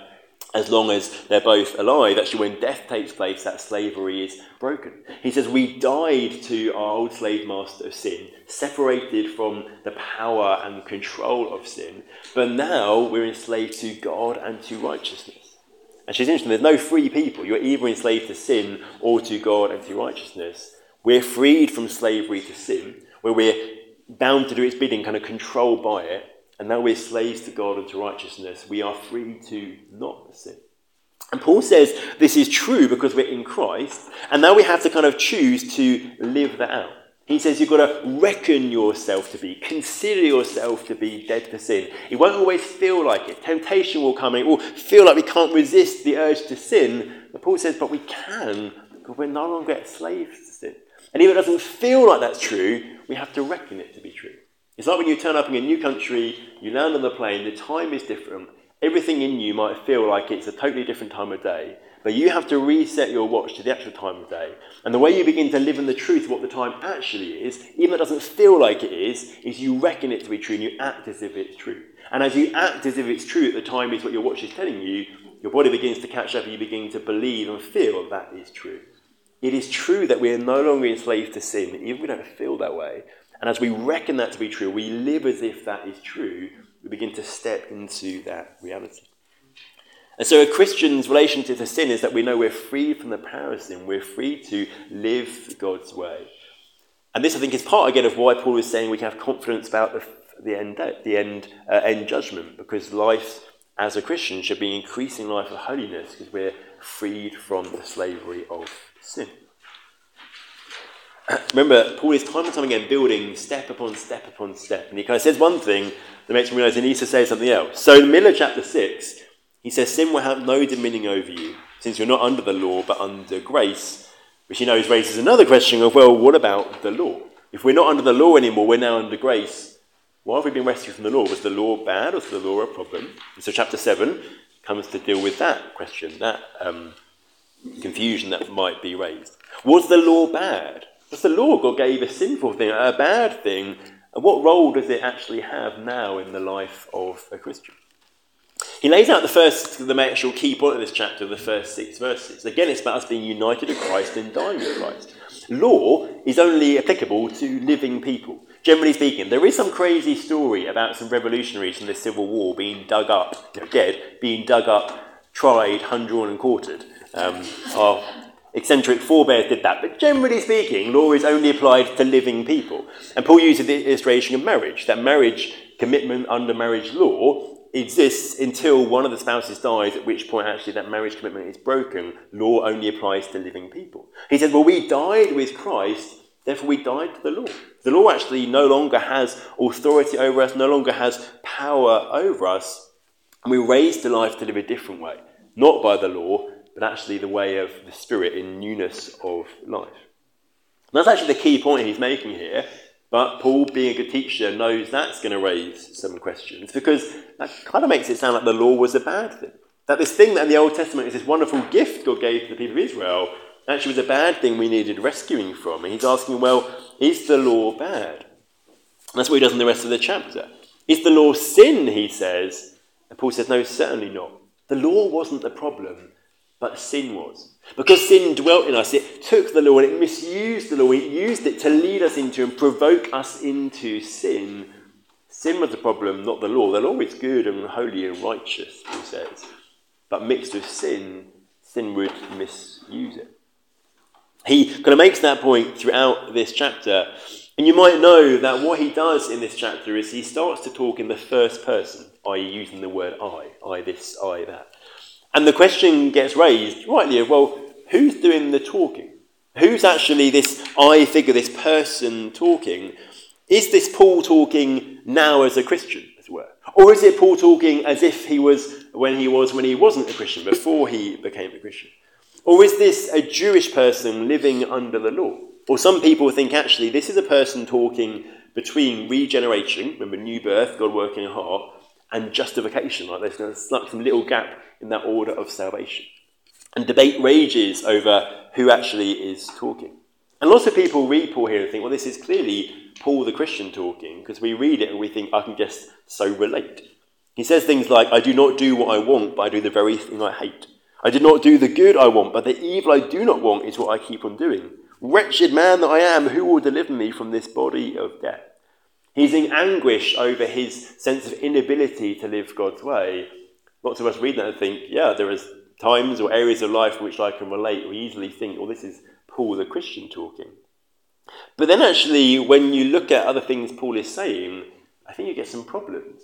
as long as they're both alive. Actually, when death takes place, that slavery is broken. He says, We died to our old slave master of sin, separated from the power and control of sin, but now we're enslaved to God and to righteousness. And she's interesting, there's no free people. You're either enslaved to sin or to God and to righteousness. We're freed from slavery to sin, where we're bound to do its bidding, kind of controlled by it, and now we're slaves to God and to righteousness. We are free to not sin. And Paul says this is true because we're in Christ, and now we have to kind of choose to live that out. He says you've got to reckon yourself to be, consider yourself to be dead to sin. It won't always feel like it. Temptation will come and it will feel like we can't resist the urge to sin. But Paul says, but we can because we're no longer slaves to sin. And even if it doesn't feel like that's true, we have to reckon it to be true. It's like when you turn up in a new country, you land on the plane, the time is different. Everything in you might feel like it's a totally different time of day, but you have to reset your watch to the actual time of day. And the way you begin to live in the truth of what the time actually is, even though it doesn't feel like it is, is you reckon it to be true and you act as if it's true. And as you act as if it's true at the time is what your watch is telling you, your body begins to catch up and you begin to believe and feel that is true. It is true that we are no longer enslaved to sin, even if we don't feel that way. And as we reckon that to be true, we live as if that is true, we begin to step into that reality. And so a Christian's relationship to sin is that we know we're free from the power of sin, we're free to live God's way. And this, I think, is part again of why Paul is saying we can have confidence about the, the end, the end, uh, end judgment, because life as a Christian should be increasing life of holiness, because we're freed from the slavery of sin. [coughs] Remember, Paul is time and time again building step upon step upon step. And he kind of says one thing that makes me realize he needs to say something else. So in the middle of chapter 6, he says, Sin will have no dominion over you, since you're not under the law, but under grace. Which he knows raises another question of, well, what about the law? If we're not under the law anymore, we're now under grace. Why have we been rescued from the law? Was the law bad or was the law a problem? And so chapter 7 comes to deal with that question, that um, confusion that might be raised. Was the law bad? Was the law God gave a sinful thing, a bad thing? And what role does it actually have now in the life of a Christian? He lays out the first, the actual key point of this chapter, the first six verses. Again, it's about us being united with Christ and dying with Christ. Law is only applicable to living people. Generally speaking, there is some crazy story about some revolutionaries from the Civil War being dug up, dead, being dug up, tried, hung, drawn, and quartered. Um, our eccentric forebears did that. But generally speaking, law is only applied to living people. And Paul uses the illustration of marriage, that marriage commitment under marriage law exists until one of the spouses dies, at which point actually that marriage commitment is broken. Law only applies to living people. He said, Well, we died with Christ, therefore we died to the law. The law actually no longer has authority over us, no longer has power over us. And we're raised to life to live a different way, not by the law, but actually the way of the Spirit in newness of life. And that's actually the key point he's making here. But Paul, being a good teacher, knows that's going to raise some questions because that kind of makes it sound like the law was a bad thing. That this thing that in the Old Testament is this wonderful gift God gave to the people of Israel actually was a bad thing we needed rescuing from. And he's asking, well, is the law bad? that's what he does in the rest of the chapter. Is the law sin, he says? And Paul says, no, certainly not. The law wasn't the problem, but sin was. Because sin dwelt in us, it took the law and it misused the law. It used it to lead us into and provoke us into sin. Sin was the problem, not the law. The law is good and holy and righteous, he says. But mixed with sin, sin would misuse it. He kind of makes that point throughout this chapter. And you might know that what he does in this chapter is he starts to talk in the first person, i.e., using the word I, I this, I that. And the question gets raised, rightly, of well, who's doing the talking? Who's actually this I figure, this person talking? Is this Paul talking now as a Christian, as it were? Or is it Paul talking as if he was when he was when he wasn't a Christian, before he became a Christian? Or is this a Jewish person living under the law? Or some people think actually this is a person talking between regeneration, remember new birth, God working in heart, and justification. Like there's like some little gap in that order of salvation. And debate rages over who actually is talking. And lots of people read Paul here and think, well, this is clearly Paul the Christian talking, because we read it and we think, I can just so relate. He says things like, I do not do what I want, but I do the very thing I hate. I did not do the good I want, but the evil I do not want is what I keep on doing. Wretched man that I am, who will deliver me from this body of death? He's in anguish over his sense of inability to live God's way. Lots of us read that and think, yeah, there is times or areas of life in which I can relate. We easily think, well, this is Paul the Christian talking. But then actually, when you look at other things Paul is saying, I think you get some problems.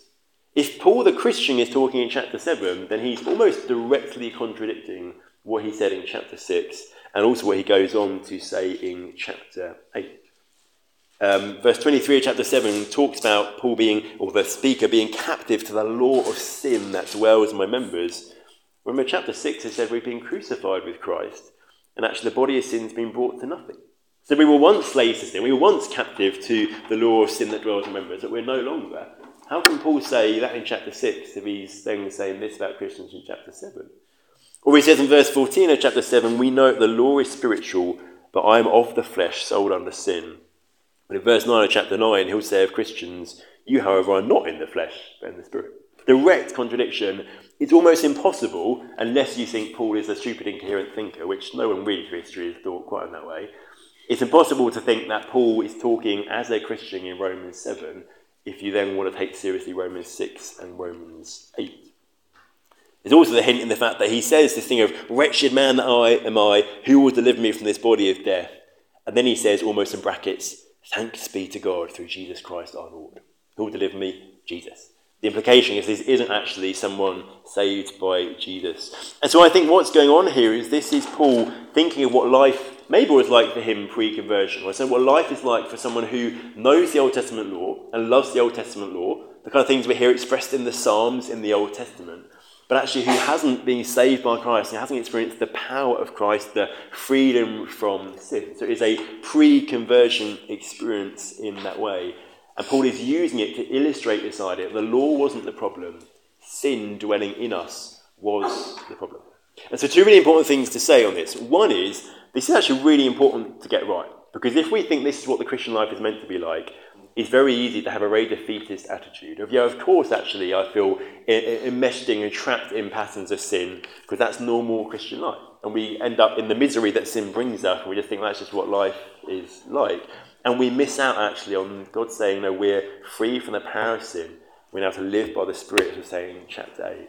If Paul the Christian is talking in chapter 7, then he's almost directly contradicting what he said in chapter 6 and also what he goes on to say in chapter 8. Um, verse 23 of chapter 7 talks about Paul being, or the speaker being captive to the law of sin that dwells in my members. Remember, chapter 6 it said we've been crucified with Christ, and actually the body of sin has been brought to nothing. So we were once slaves to sin, we were once captive to the law of sin that dwells in members, but we're no longer. How can Paul say that in chapter 6 if he's then saying this about Christians in chapter 7? Or he says in verse 14 of chapter 7, we know the law is spiritual, but I am of the flesh, sold under sin. But in verse 9 of chapter 9, he'll say of Christians, You, however, are not in the flesh, but in the spirit. Direct contradiction. It's almost impossible, unless you think Paul is a stupid, incoherent thinker, which no one really through history has thought quite in that way. It's impossible to think that Paul is talking as a Christian in Romans 7 if you then want to take seriously Romans 6 and Romans 8. There's also the hint in the fact that he says this thing of, Wretched man that I am I, who will deliver me from this body of death? And then he says, almost in brackets, Thanks be to God through Jesus Christ our Lord. Who will deliver me? Jesus. The implication is this isn't actually someone saved by Jesus. And so I think what's going on here is this is Paul thinking of what life maybe was like for him pre conversion, or so what life is like for someone who knows the Old Testament law and loves the Old Testament law, the kind of things we hear expressed in the Psalms in the Old Testament, but actually who hasn't been saved by Christ and hasn't experienced the power of Christ, the freedom from sin. So it is a pre conversion experience in that way. And Paul is using it to illustrate this idea. The law wasn't the problem, sin dwelling in us was the problem. And so, two really important things to say on this. One is, this is actually really important to get right. Because if we think this is what the Christian life is meant to be like, it's very easy to have a very defeatist attitude of, yeah, of course, actually, I feel enmeshed and trapped in patterns of sin because that's normal Christian life. And we end up in the misery that sin brings us, and we just think that's just what life is like. And we miss out actually on God saying, no, we're free from the power of sin. We're now to live by the Spirit, as we say in chapter 8.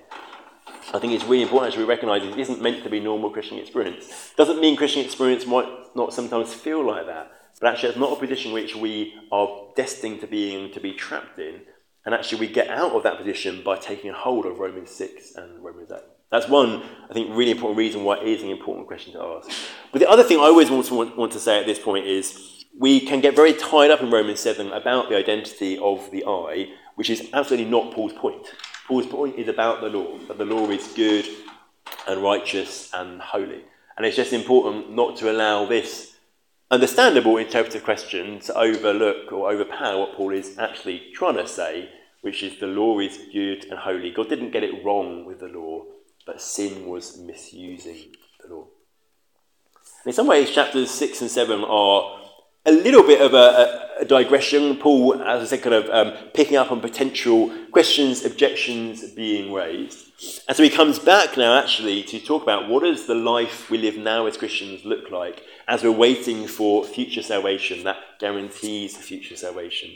I think it's really important as we recognise it isn't meant to be normal Christian experience. Doesn't mean Christian experience might not sometimes feel like that. But actually, it's not a position which we are destined to be to be trapped in. And actually, we get out of that position by taking a hold of Romans 6 and Romans 8. That's one, I think, really important reason why it is an important question to ask. But the other thing I always want to, want, want to say at this point is we can get very tied up in Romans 7 about the identity of the I, which is absolutely not Paul's point. Paul's point is about the law, that the law is good and righteous and holy. And it's just important not to allow this understandable interpretive question to overlook or overpower what Paul is actually trying to say, which is the law is good and holy. God didn't get it wrong with the law, but sin was misusing the law. In some ways, chapters 6 and 7 are a little bit of a, a digression. Paul, as I said, kind of um, picking up on potential questions, objections being raised. And so he comes back now, actually, to talk about what does the life we live now as Christians look like as we're waiting for future salvation that guarantees future salvation.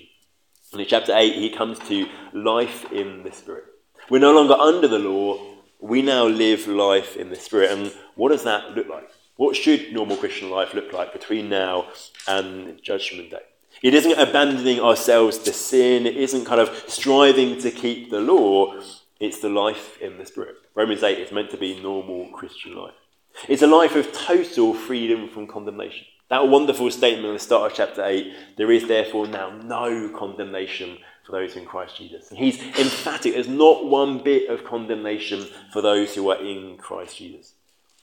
And in chapter 8, he comes to life in the Spirit. We're no longer under the law, we now live life in the Spirit. And what does that look like? What should normal Christian life look like between now and Judgment Day? It isn't abandoning ourselves to sin, it isn't kind of striving to keep the law, it's the life in the Spirit. Romans 8 is meant to be normal Christian life. It's a life of total freedom from condemnation. That wonderful statement at the start of chapter 8 there is therefore now no condemnation for those in Christ Jesus. He's emphatic, there's not one bit of condemnation for those who are in Christ Jesus.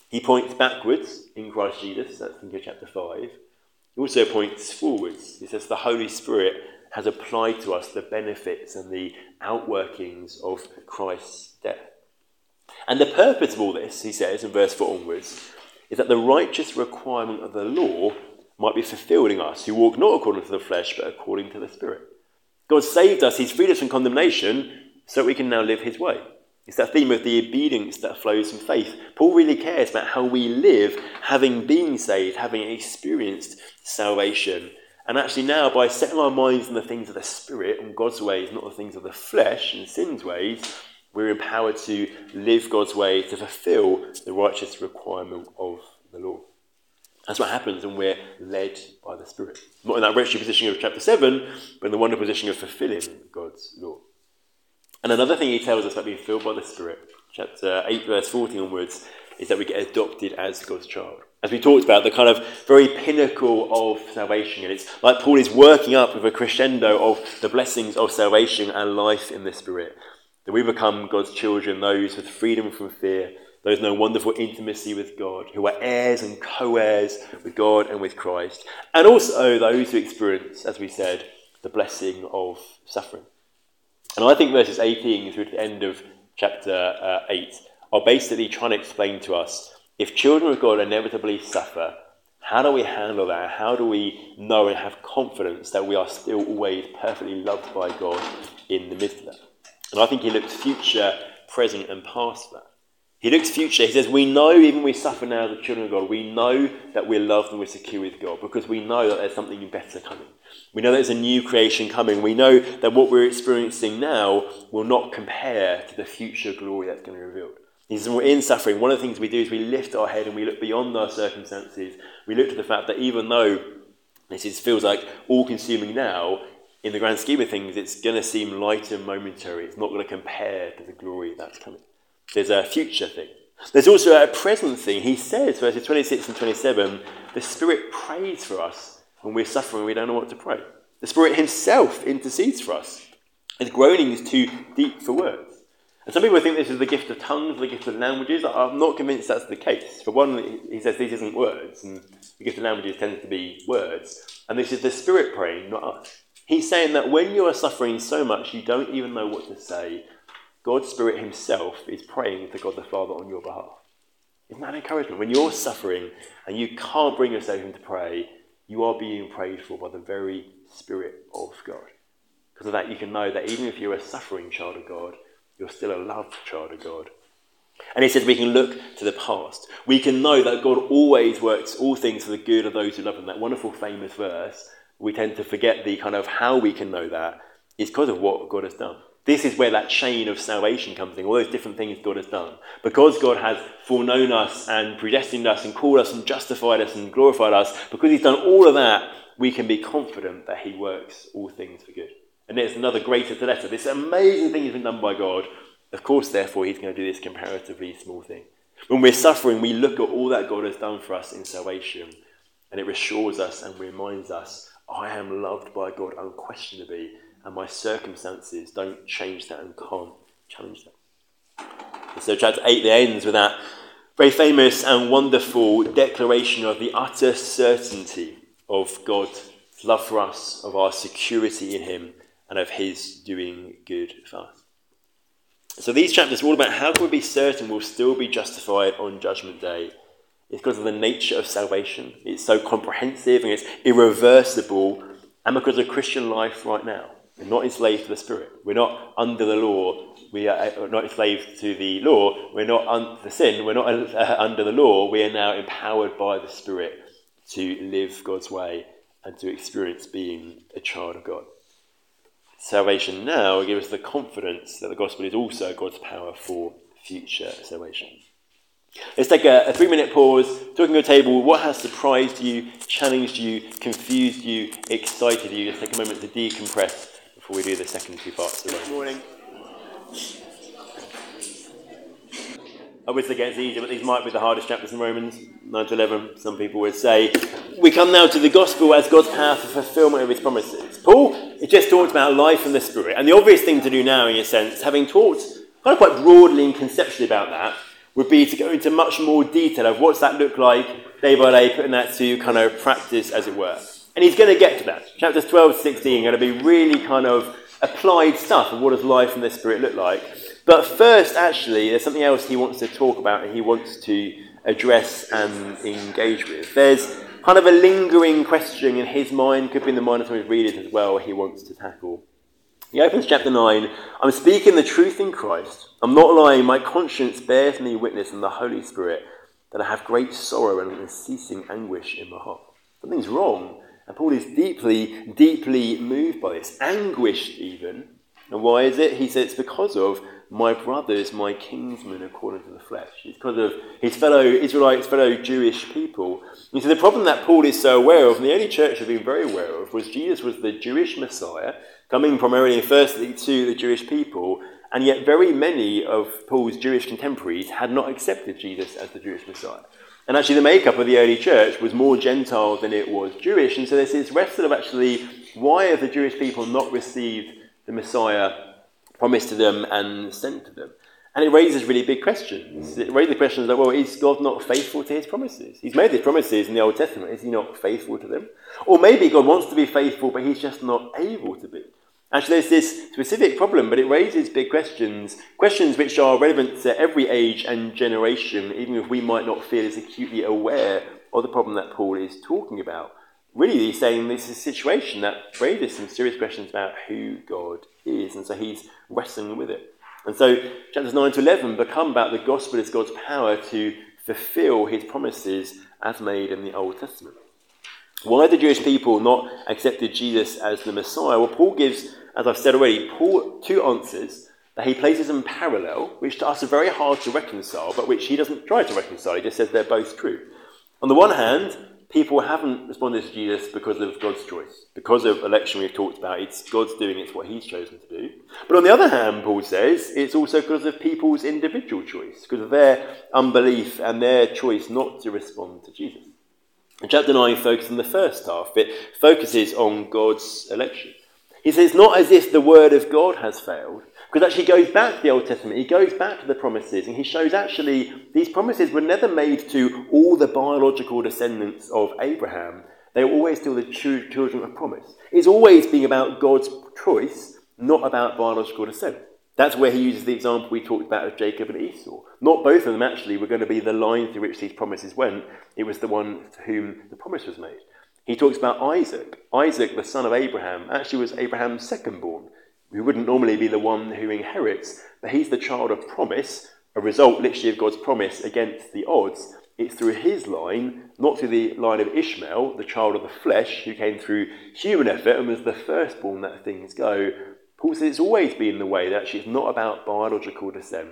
He points backwards in Christ Jesus, that's in chapter 5. He also points forwards. He says the Holy Spirit has applied to us the benefits and the outworkings of Christ's death. And the purpose of all this, he says in verse 4 onwards, is that the righteous requirement of the law might be fulfilled in us who walk not according to the flesh, but according to the Spirit. God saved us, He's freed us from condemnation, so we can now live His way. It's that theme of the obedience that flows from faith. Paul really cares about how we live, having been saved, having experienced salvation. And actually, now, by setting our minds on the things of the Spirit and God's ways, not the things of the flesh and sin's ways, we're empowered to live God's way to fulfill the righteous requirement of the law. That's what happens when we're led by the Spirit. Not in that wretched position of chapter 7, but in the wonderful position of fulfilling God's law. And another thing he tells us about being filled by the Spirit, chapter 8, verse 14 onwards, is that we get adopted as God's child. As we talked about, the kind of very pinnacle of salvation. And it's like Paul is working up with a crescendo of the blessings of salvation and life in the Spirit. That we become God's children, those with freedom from fear, those know wonderful intimacy with God, who are heirs and co heirs with God and with Christ. And also those who experience, as we said, the blessing of suffering. And I think verses 18 through to the end of chapter uh, 8 are basically trying to explain to us if children of God inevitably suffer, how do we handle that? How do we know and have confidence that we are still always perfectly loved by God in the midst of that? And I think he looks future, present, and past that. He looks future. He says, We know, even we suffer now as the children of God, we know that we're loved and we're secure with God because we know that there's something better coming. We know there's a new creation coming. We know that what we're experiencing now will not compare to the future glory that's going to be revealed. He says, we're in suffering, one of the things we do is we lift our head and we look beyond our circumstances. We look to the fact that even though this is, feels like all consuming now, in the grand scheme of things, it's going to seem light and momentary. It's not going to compare to the glory that's coming. There's a future thing. There's also a present thing. He says, verses 26 and 27, the Spirit prays for us when we're suffering, we don't know what to pray. The Spirit Himself intercedes for us. His groaning is too deep for words. And some people think this is the gift of tongues, the gift of languages. I'm not convinced that's the case. For one, he says these isn't words, and the gift of languages tends to be words. And this is the Spirit praying, not us. He's saying that when you are suffering so much you don't even know what to say, God's Spirit Himself is praying to God the Father on your behalf. Isn't that encouragement? When you're suffering and you can't bring yourself in to pray, you are being prayed for by the very Spirit of God. Because of that, you can know that even if you're a suffering child of God, you're still a loved child of God. And he says we can look to the past. We can know that God always works all things for the good of those who love him. That wonderful famous verse, we tend to forget the kind of how we can know that is because of what God has done. This is where that chain of salvation comes in, all those different things God has done. Because God has foreknown us and predestined us and called us and justified us and glorified us, because He's done all of that, we can be confident that He works all things for good. And there's another greater to lesser. This amazing thing has been done by God. Of course, therefore, He's going to do this comparatively small thing. When we're suffering, we look at all that God has done for us in salvation, and it reassures us and reminds us, I am loved by God unquestionably and my circumstances don't change that and can't challenge that. And so, chapter 8 there ends with that very famous and wonderful declaration of the utter certainty of God's love for us, of our security in Him, and of His doing good for us. So, these chapters are all about how can we be certain we'll still be justified on Judgment Day. It's because of the nature of salvation. It's so comprehensive and it's irreversible and because of Christian life right now. We're not enslaved to the Spirit. We're not under the law. We are uh, not enslaved to the law. We're not under the sin. We're not uh, [laughs] under the law. We are now empowered by the Spirit to live God's way and to experience being a child of God. Salvation now gives us the confidence that the gospel is also God's power for future salvation. Let's take a, a three minute pause, talking to your table. What has surprised you, challenged you, confused you, excited you? Let's take a moment to decompress before we do the second two parts of the Good morning. I Obviously, it gets easier, but these might be the hardest chapters in Romans 9 to 11. Some people would say. We come now to the gospel as God's power for fulfillment of his promises. Paul has just talked about life and the Spirit, and the obvious thing to do now, in a sense, having talked kind of quite broadly and conceptually about that, would be to go into much more detail of what's that look like day by day, putting that to kind of practice, as it were. And he's going to get to that. Chapters 12 to 16 are going to be really kind of applied stuff of what does life in the Spirit look like. But first, actually, there's something else he wants to talk about and he wants to address and engage with. There's kind of a lingering question in his mind, could be in the mind of some of his readers as well, he wants to tackle. He opens chapter 9 I'm speaking the truth in Christ. I'm not lying. My conscience bears me witness in the Holy Spirit that I have great sorrow and unceasing anguish in my heart. Something's wrong. And Paul is deeply, deeply moved by this, anguished even. And why is it? He says it's because of my brothers, my kinsmen according to the flesh. It's because of his fellow Israelites, fellow Jewish people. You see, the problem that Paul is so aware of, and the early church had been very aware of, was Jesus was the Jewish Messiah coming primarily firstly to the Jewish people, and yet very many of Paul's Jewish contemporaries had not accepted Jesus as the Jewish Messiah. And actually, the makeup of the early church was more Gentile than it was Jewish. And so there's this wrestle of actually why have the Jewish people not received the Messiah promised to them and sent to them? And it raises really big questions. Mm. It raises the questions like, well, is God not faithful to his promises? He's made these promises in the Old Testament. Is he not faithful to them? Or maybe God wants to be faithful, but he's just not able to be. Actually, there's this specific problem, but it raises big questions, questions which are relevant to every age and generation, even if we might not feel as acutely aware of the problem that Paul is talking about. Really, he's saying this is a situation that raises some serious questions about who God is, and so he's wrestling with it. And so, chapters 9 to 11 become about the gospel as God's power to fulfill his promises as made in the Old Testament. Why the Jewish people not accepted Jesus as the Messiah? Well, Paul gives, as I've said already, Paul two answers that he places in parallel, which to us are very hard to reconcile, but which he doesn't try to reconcile. He just says they're both true. On the one hand, people haven't responded to Jesus because of God's choice, because of election we've talked about. It's God's doing, it's what He's chosen to do. But on the other hand, Paul says it's also because of people's individual choice, because of their unbelief and their choice not to respond to Jesus. Chapter 9 focuses on the first half. It focuses on God's election. He says, not as if the word of God has failed, because actually he goes back to the Old Testament, he goes back to the promises, and he shows actually these promises were never made to all the biological descendants of Abraham. They were always still the children of promise. It's always being about God's choice, not about biological descent. That's where he uses the example we talked about of Jacob and Esau. Not both of them actually were going to be the line through which these promises went. It was the one to whom the promise was made. He talks about Isaac. Isaac, the son of Abraham, actually was Abraham's second born, who wouldn't normally be the one who inherits, but he's the child of promise, a result literally of God's promise against the odds. It's through his line, not through the line of Ishmael, the child of the flesh, who came through human effort and was the firstborn that things go, Paul says it's always been the way that actually it's not about biological descent.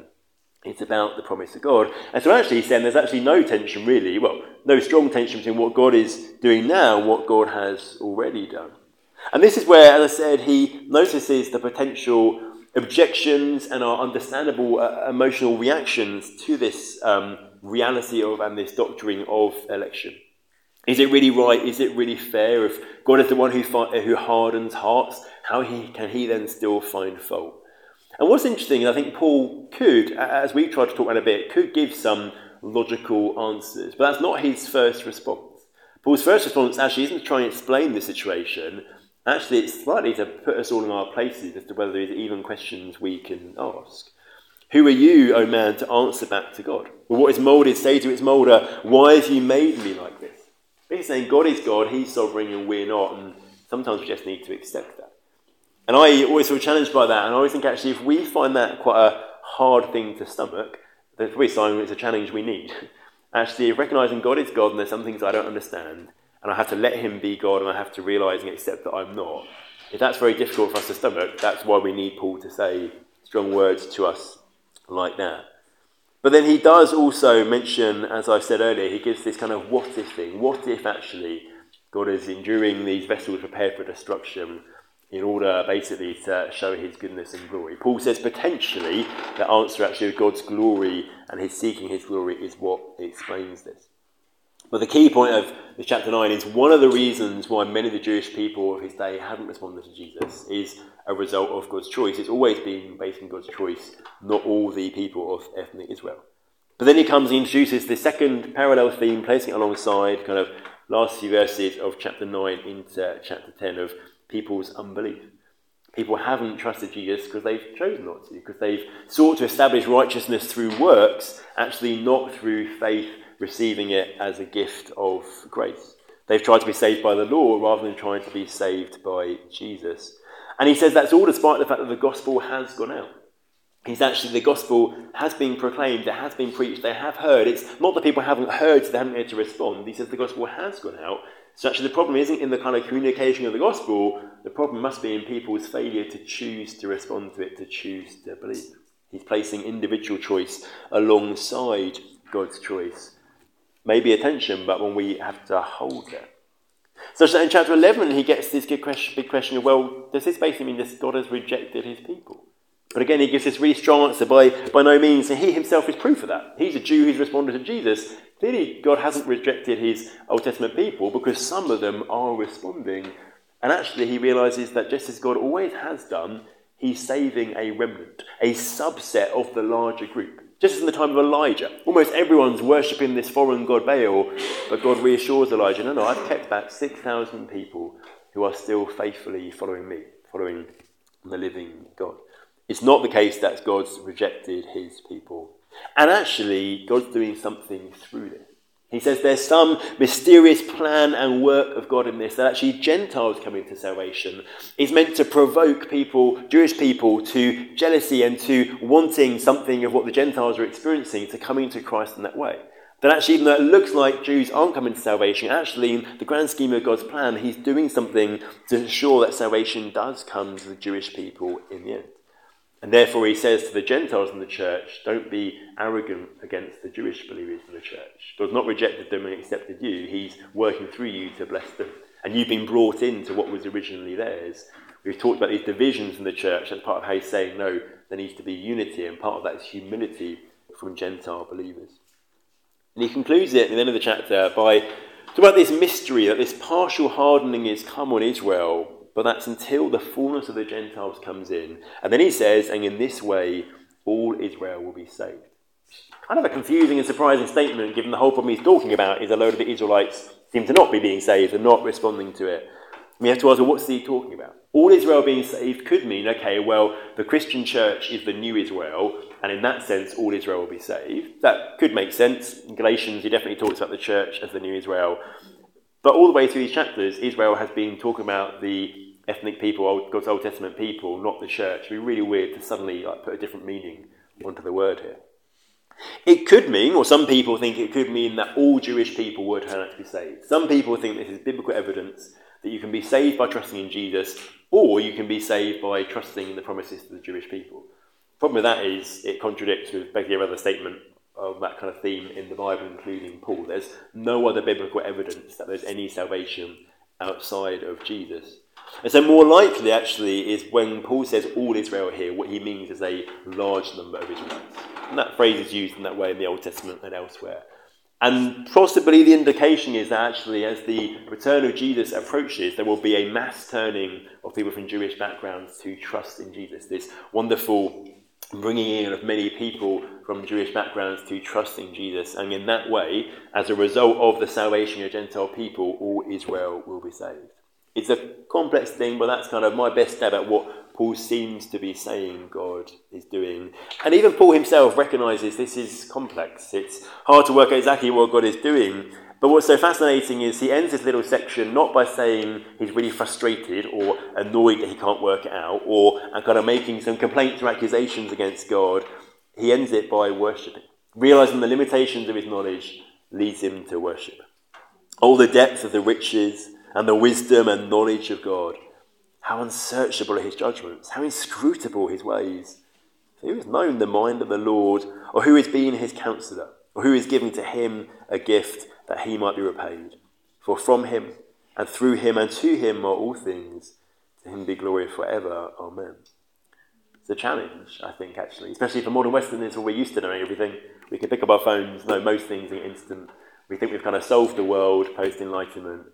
It's about the promise of God. And so actually he's saying there's actually no tension really, well, no strong tension between what God is doing now and what God has already done. And this is where, as I said, he notices the potential objections and our understandable uh, emotional reactions to this um, reality of and this doctrine of election. Is it really right? Is it really fair? If God is the one who, who hardens hearts, how he, can he then still find fault? And what's interesting is I think Paul could, as we tried to talk about a bit, could give some logical answers, but that's not his first response. Paul's first response actually isn't to try and explain the situation. Actually, it's slightly to put us all in our places as to whether there's even questions we can ask. Who are you, O oh man, to answer back to God? Well, what is moulded say to its moulder, Why have you made me like this? He's saying God is God, He's sovereign, and we're not. And sometimes we just need to accept that. And I always feel challenged by that, and I always think actually if we find that quite a hard thing to stomach, then probably sign it's a challenge we need. [laughs] Actually, recognizing God is God and there's some things I don't understand, and I have to let Him be God and I have to realize and accept that I'm not. If that's very difficult for us to stomach, that's why we need Paul to say strong words to us like that. But then he does also mention, as I said earlier, he gives this kind of what if thing. What if actually God is enduring these vessels prepared for destruction in order basically to show his goodness and glory? Paul says potentially the answer actually of God's glory and his seeking his glory is what explains this. But the key point of this chapter 9 is one of the reasons why many of the Jewish people of his day hadn't responded to Jesus is a result of God's choice. It's always been based on God's choice, not all the people of ethnic Israel. But then he comes and introduces the second parallel theme, placing it alongside kind of last few verses of chapter 9 into chapter 10 of people's unbelief. People haven't trusted Jesus because they've chosen not to, because they've sought to establish righteousness through works, actually not through faith receiving it as a gift of grace. They've tried to be saved by the law rather than trying to be saved by Jesus. And he says that's all despite the fact that the gospel has gone out. He's actually, the gospel has been proclaimed, it has been preached, they have heard. It's not that people haven't heard, so they haven't been to respond. He says the gospel has gone out. So actually, the problem isn't in the kind of communication of the gospel, the problem must be in people's failure to choose to respond to it, to choose to believe. He's placing individual choice alongside God's choice maybe attention, but when we have to hold it. So in chapter 11, he gets this big question, big question of, well, does this basically mean that God has rejected his people? But again, he gives this really strong answer by, by no means, and he himself is proof of that. He's a Jew who's responded to Jesus. Clearly, God hasn't rejected his Old Testament people because some of them are responding. And actually, he realizes that just as God always has done, he's saving a remnant, a subset of the larger group. Just as in the time of Elijah, almost everyone's worshipping this foreign god Baal, but God reassures Elijah, no, no, I've kept back 6,000 people who are still faithfully following me, following the living God. It's not the case that God's rejected his people. And actually, God's doing something through this. He says there's some mysterious plan and work of God in this, that actually Gentiles coming to salvation is meant to provoke people, Jewish people, to jealousy and to wanting something of what the Gentiles are experiencing, to coming to Christ in that way. That actually, even though it looks like Jews aren't coming to salvation, actually, in the grand scheme of God's plan, He's doing something to ensure that salvation does come to the Jewish people in the end. And therefore, he says to the Gentiles in the church, don't be arrogant against the Jewish believers in the church. God's not rejected them and accepted you, He's working through you to bless them. And you've been brought into what was originally theirs. We've talked about these divisions in the church. That's part of how he's saying, no, there needs to be unity, and part of that is humility from Gentile believers. And he concludes it at the end of the chapter by talking about this mystery that this partial hardening has come on Israel but that's until the fullness of the Gentiles comes in. And then he says, and in this way, all Israel will be saved. Kind of a confusing and surprising statement, given the whole problem he's talking about is a load of the Israelites seem to not be being saved and not responding to it. We have to ask, well, what's he talking about? All Israel being saved could mean, okay, well, the Christian church is the new Israel, and in that sense, all Israel will be saved. That could make sense. In Galatians, he definitely talks about the church as the new Israel. But all the way through these chapters, Israel has been talking about the ethnic people, God's Old Testament people, not the church. It'd be really weird to suddenly like, put a different meaning onto the word here. It could mean, or some people think it could mean, that all Jewish people would turn out to be saved. Some people think this is biblical evidence that you can be saved by trusting in Jesus, or you can be saved by trusting in the promises to the Jewish people. The problem with that is it contradicts with basically every other statement of that kind of theme in the Bible, including Paul. There's no other biblical evidence that there's any salvation outside of Jesus. And so, more likely, actually, is when Paul says all Israel here, what he means is a large number of Israelites. And that phrase is used in that way in the Old Testament and elsewhere. And possibly the indication is that actually, as the return of Jesus approaches, there will be a mass turning of people from Jewish backgrounds to trust in Jesus. This wonderful bringing in of many people from Jewish backgrounds to trust in Jesus. And in that way, as a result of the salvation of Gentile people, all Israel will be saved. It's a complex thing, but that's kind of my best stab at what Paul seems to be saying God is doing. And even Paul himself recognizes this is complex. It's hard to work out exactly what God is doing. But what's so fascinating is he ends this little section not by saying he's really frustrated or annoyed that he can't work it out or kind of making some complaints or accusations against God. He ends it by worshipping, realizing the limitations of his knowledge leads him to worship. All the depth of the riches and the wisdom and knowledge of God. How unsearchable are his judgments, how inscrutable his ways. Who has known the mind of the Lord, or who has been his counselor, or who is giving to him a gift that he might be repaid? For from him, and through him, and to him are all things. To him be glory forever. Amen. It's a challenge, I think, actually, especially for modern Westerners where we're used to knowing everything. We can pick up our phones, know most things in an instant. We think we've kind of solved the world post enlightenment.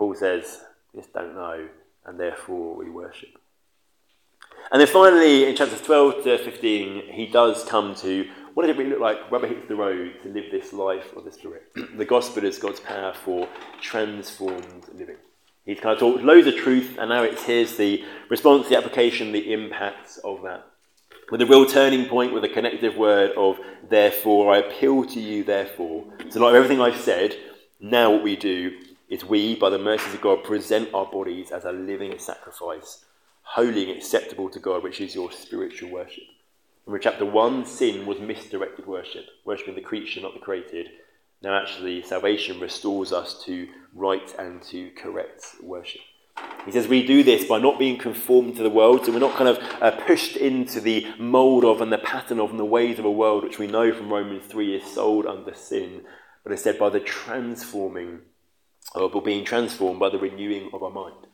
Paul says, just don't know, and therefore we worship. And then finally, in chapters 12 to 15, he does come to what does it really look like, rubber hits the road, to live this life of the Spirit? [clears throat] the gospel is God's power for transformed living. He's kind of talked loads of truth, and now it's here's the response, the application, the impacts of that. With a real turning point with a connective word of therefore, I appeal to you, therefore. So, like everything I've said, now what we do is we, by the mercies of God, present our bodies as a living sacrifice, holy and acceptable to God, which is your spiritual worship. Remember, chapter 1, sin was misdirected worship, worshipping the creature, not the created. Now, actually, salvation restores us to right and to correct worship. He says we do this by not being conformed to the world, so we're not kind of uh, pushed into the mould of and the pattern of and the ways of a world which we know from Romans 3 is sold under sin, but instead by the transforming, or being transformed by the renewing of our mind.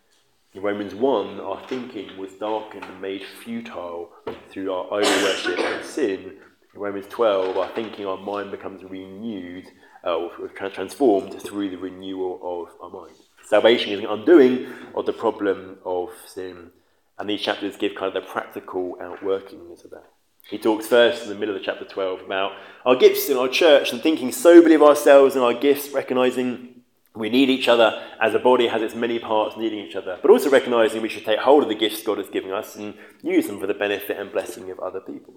In Romans 1, our thinking was darkened and made futile through our idol worship and sin. In Romans 12, our thinking, our mind becomes renewed, uh, or transformed through the renewal of our mind. Salvation is an undoing of the problem of sin, and these chapters give kind of the practical outworkings of that. He talks first in the middle of chapter 12 about our gifts in our church and thinking soberly of ourselves and our gifts, recognizing we need each other as a body has its many parts needing each other, but also recognizing we should take hold of the gifts God has given us and use them for the benefit and blessing of other people.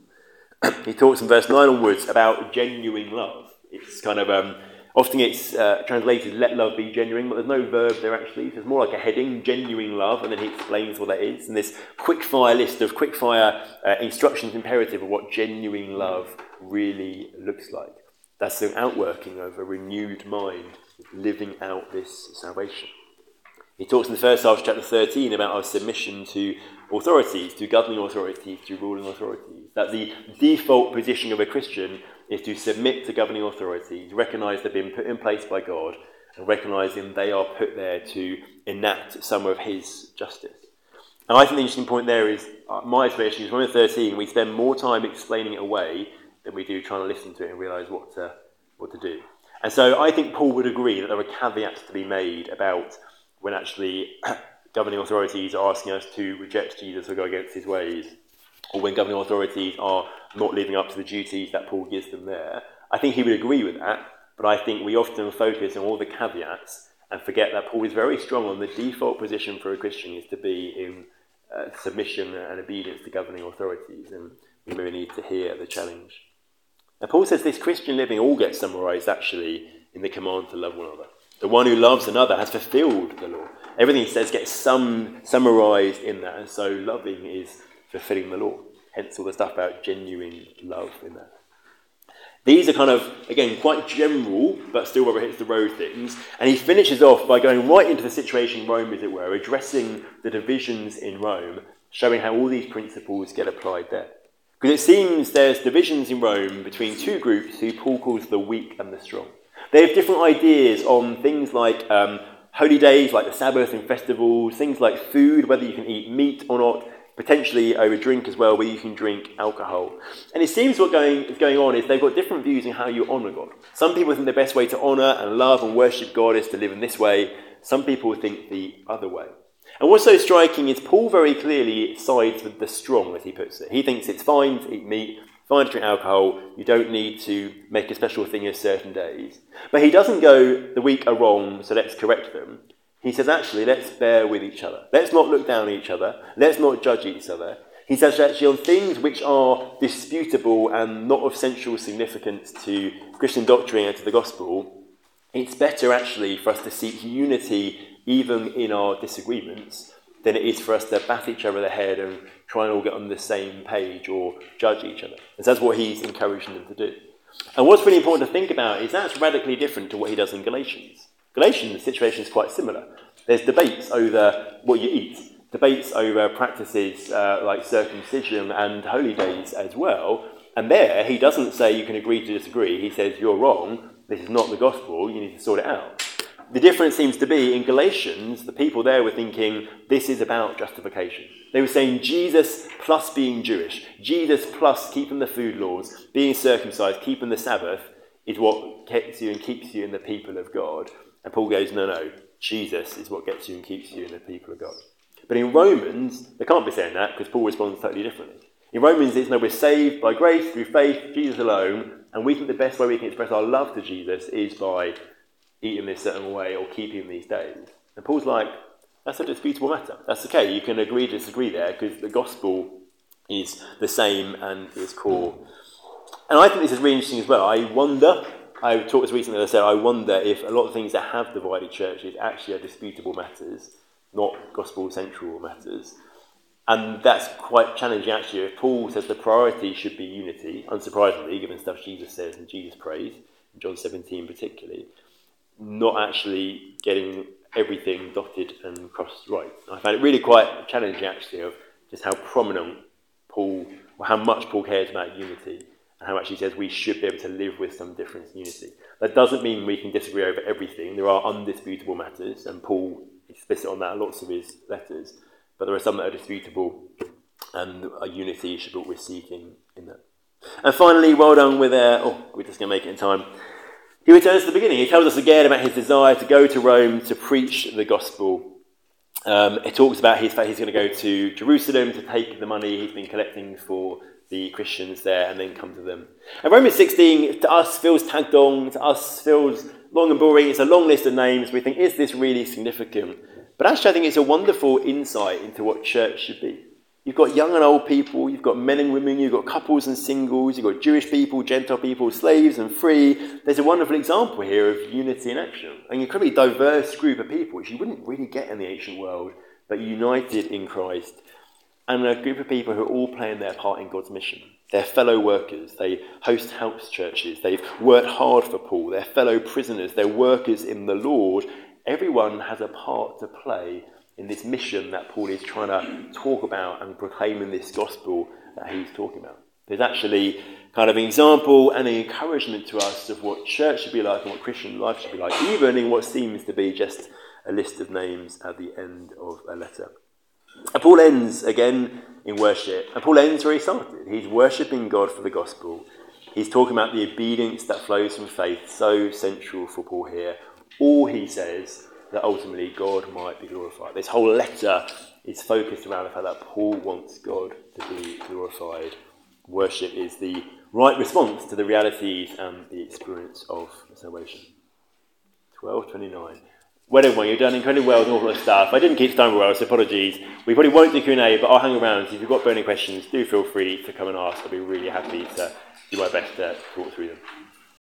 [clears throat] he talks in verse 9 onwards about genuine love. It's kind of, um, often it's uh, translated, let love be genuine, but there's no verb there actually. So it's more like a heading, genuine love, and then he explains what that is. And this quick fire list of quick fire uh, instructions imperative of what genuine love really looks like. That's the outworking of a renewed mind living out this salvation. He talks in the first half of chapter 13 about our submission to authorities, to governing authorities, to ruling authorities. That the default position of a Christian is to submit to governing authorities, recognize they've been put in place by God, and recognizing they are put there to enact some of His justice. And I think the interesting point there is uh, my observation is Romans 13, we spend more time explaining it away than we do trying to listen to it and realize what to, what to do. And so I think Paul would agree that there are caveats to be made about when actually [clears throat] governing authorities are asking us to reject Jesus or go against his ways, or when governing authorities are not living up to the duties that Paul gives them there. I think he would agree with that, but I think we often focus on all the caveats and forget that Paul is very strong on the default position for a Christian is to be in uh, submission and obedience to governing authorities, and we really need to hear the challenge. Now, Paul says this Christian living all gets summarized actually in the command to love one another. The one who loves another has fulfilled the law. Everything he says gets some, summarized in that, and so loving is fulfilling the law. Hence all the stuff about genuine love in that. These are kind of, again, quite general, but still rubber hits the road things. And he finishes off by going right into the situation in Rome, as it were, addressing the divisions in Rome, showing how all these principles get applied there. Because it seems there's divisions in Rome between two groups who Paul calls the weak and the strong. They have different ideas on things like um, holy days, like the Sabbath and festivals, things like food, whether you can eat meat or not, potentially over drink as well, where you can drink alcohol. And it seems what going, is going on is they've got different views on how you honour God. Some people think the best way to honour and love and worship God is to live in this way. Some people think the other way. And what's so striking is Paul very clearly sides with the strong, as he puts it. He thinks it's fine to eat meat, fine to drink alcohol, you don't need to make a special thing of certain days. But he doesn't go, the weak are wrong, so let's correct them. He says, actually, let's bear with each other. Let's not look down at each other. Let's not judge each other. He says, actually, on things which are disputable and not of central significance to Christian doctrine and to the gospel, it's better actually for us to seek unity even in our disagreements than it is for us to bat each other the head and try and all get on the same page or judge each other. And so that's what he's encouraging them to do. And what's really important to think about is that's radically different to what he does in Galatians. Galatians, the situation is quite similar. There's debates over what you eat, debates over practices uh, like circumcision and holy days as well. And there, he doesn't say you can agree to disagree. He says you're wrong, this is not the gospel, you need to sort it out. The difference seems to be in Galatians, the people there were thinking this is about justification. They were saying Jesus plus being Jewish, Jesus plus keeping the food laws, being circumcised, keeping the Sabbath is what gets you and keeps you in the people of God. And Paul goes, no, no, Jesus is what gets you and keeps you in the people of God. But in Romans, they can't be saying that because Paul responds totally differently. In Romans, it's no, we're saved by grace through faith, Jesus alone, and we think the best way we can express our love to Jesus is by eating this certain way or keeping these days. And Paul's like, that's a disputable matter. That's okay. You can agree disagree there because the gospel is the same and is core. And I think this is really interesting as well. I wonder, I talked this recently, I said, I wonder if a lot of things that have divided churches actually are disputable matters, not gospel central matters. And that's quite challenging actually. If Paul says the priority should be unity, unsurprisingly, given stuff Jesus says and Jesus prays, John 17 particularly, not actually getting everything dotted and crossed right. I found it really quite challenging actually of just how prominent Paul, or how much Paul cares about unity and how much he says we should be able to live with some difference in unity. That doesn't mean we can disagree over everything. There are undisputable matters, and Paul explicit on that lots of his letters, but there are some that are disputable, and a unity should be what we're seeking in that. And finally, well done with, uh, oh, we're just going to make it in time. He returns to the beginning. He tells us again about his desire to go to Rome to preach the gospel. Um, he talks about his fact he's going to go to Jerusalem to take the money he's been collecting for the Christians there and then come to them. And Romans 16 to us feels tagged on, to us feels long and boring. It's a long list of names. We think, is this really significant? But actually, I think it's a wonderful insight into what church should be. You've got young and old people, you've got men and women, you've got couples and singles, you've got Jewish people, Gentile people, slaves and free. There's a wonderful example here of unity in action. An incredibly diverse group of people, which you wouldn't really get in the ancient world, but united in Christ. And a group of people who are all playing their part in God's mission. They're fellow workers, they host house churches, they've worked hard for Paul, they're fellow prisoners, they're workers in the Lord. Everyone has a part to play in this mission that Paul is trying to talk about and proclaim in this gospel that he's talking about. There's actually kind of an example and an encouragement to us of what church should be like and what Christian life should be like, even in what seems to be just a list of names at the end of a letter. And Paul ends again in worship, and Paul ends where he started. He's worshipping God for the gospel. He's talking about the obedience that flows from faith, so central for Paul here. All he says that ultimately God might be glorified. This whole letter is focused around the fact that Paul wants God to be glorified. Worship is the right response to the realities and the experience of salvation. 12.29. Well, everyone, you've done incredibly well with all the stuff. I didn't keep time well, so apologies. We probably won't do Q&A, but I'll hang around. If you've got burning questions, do feel free to come and ask. I'll be really happy to do my best to talk through them.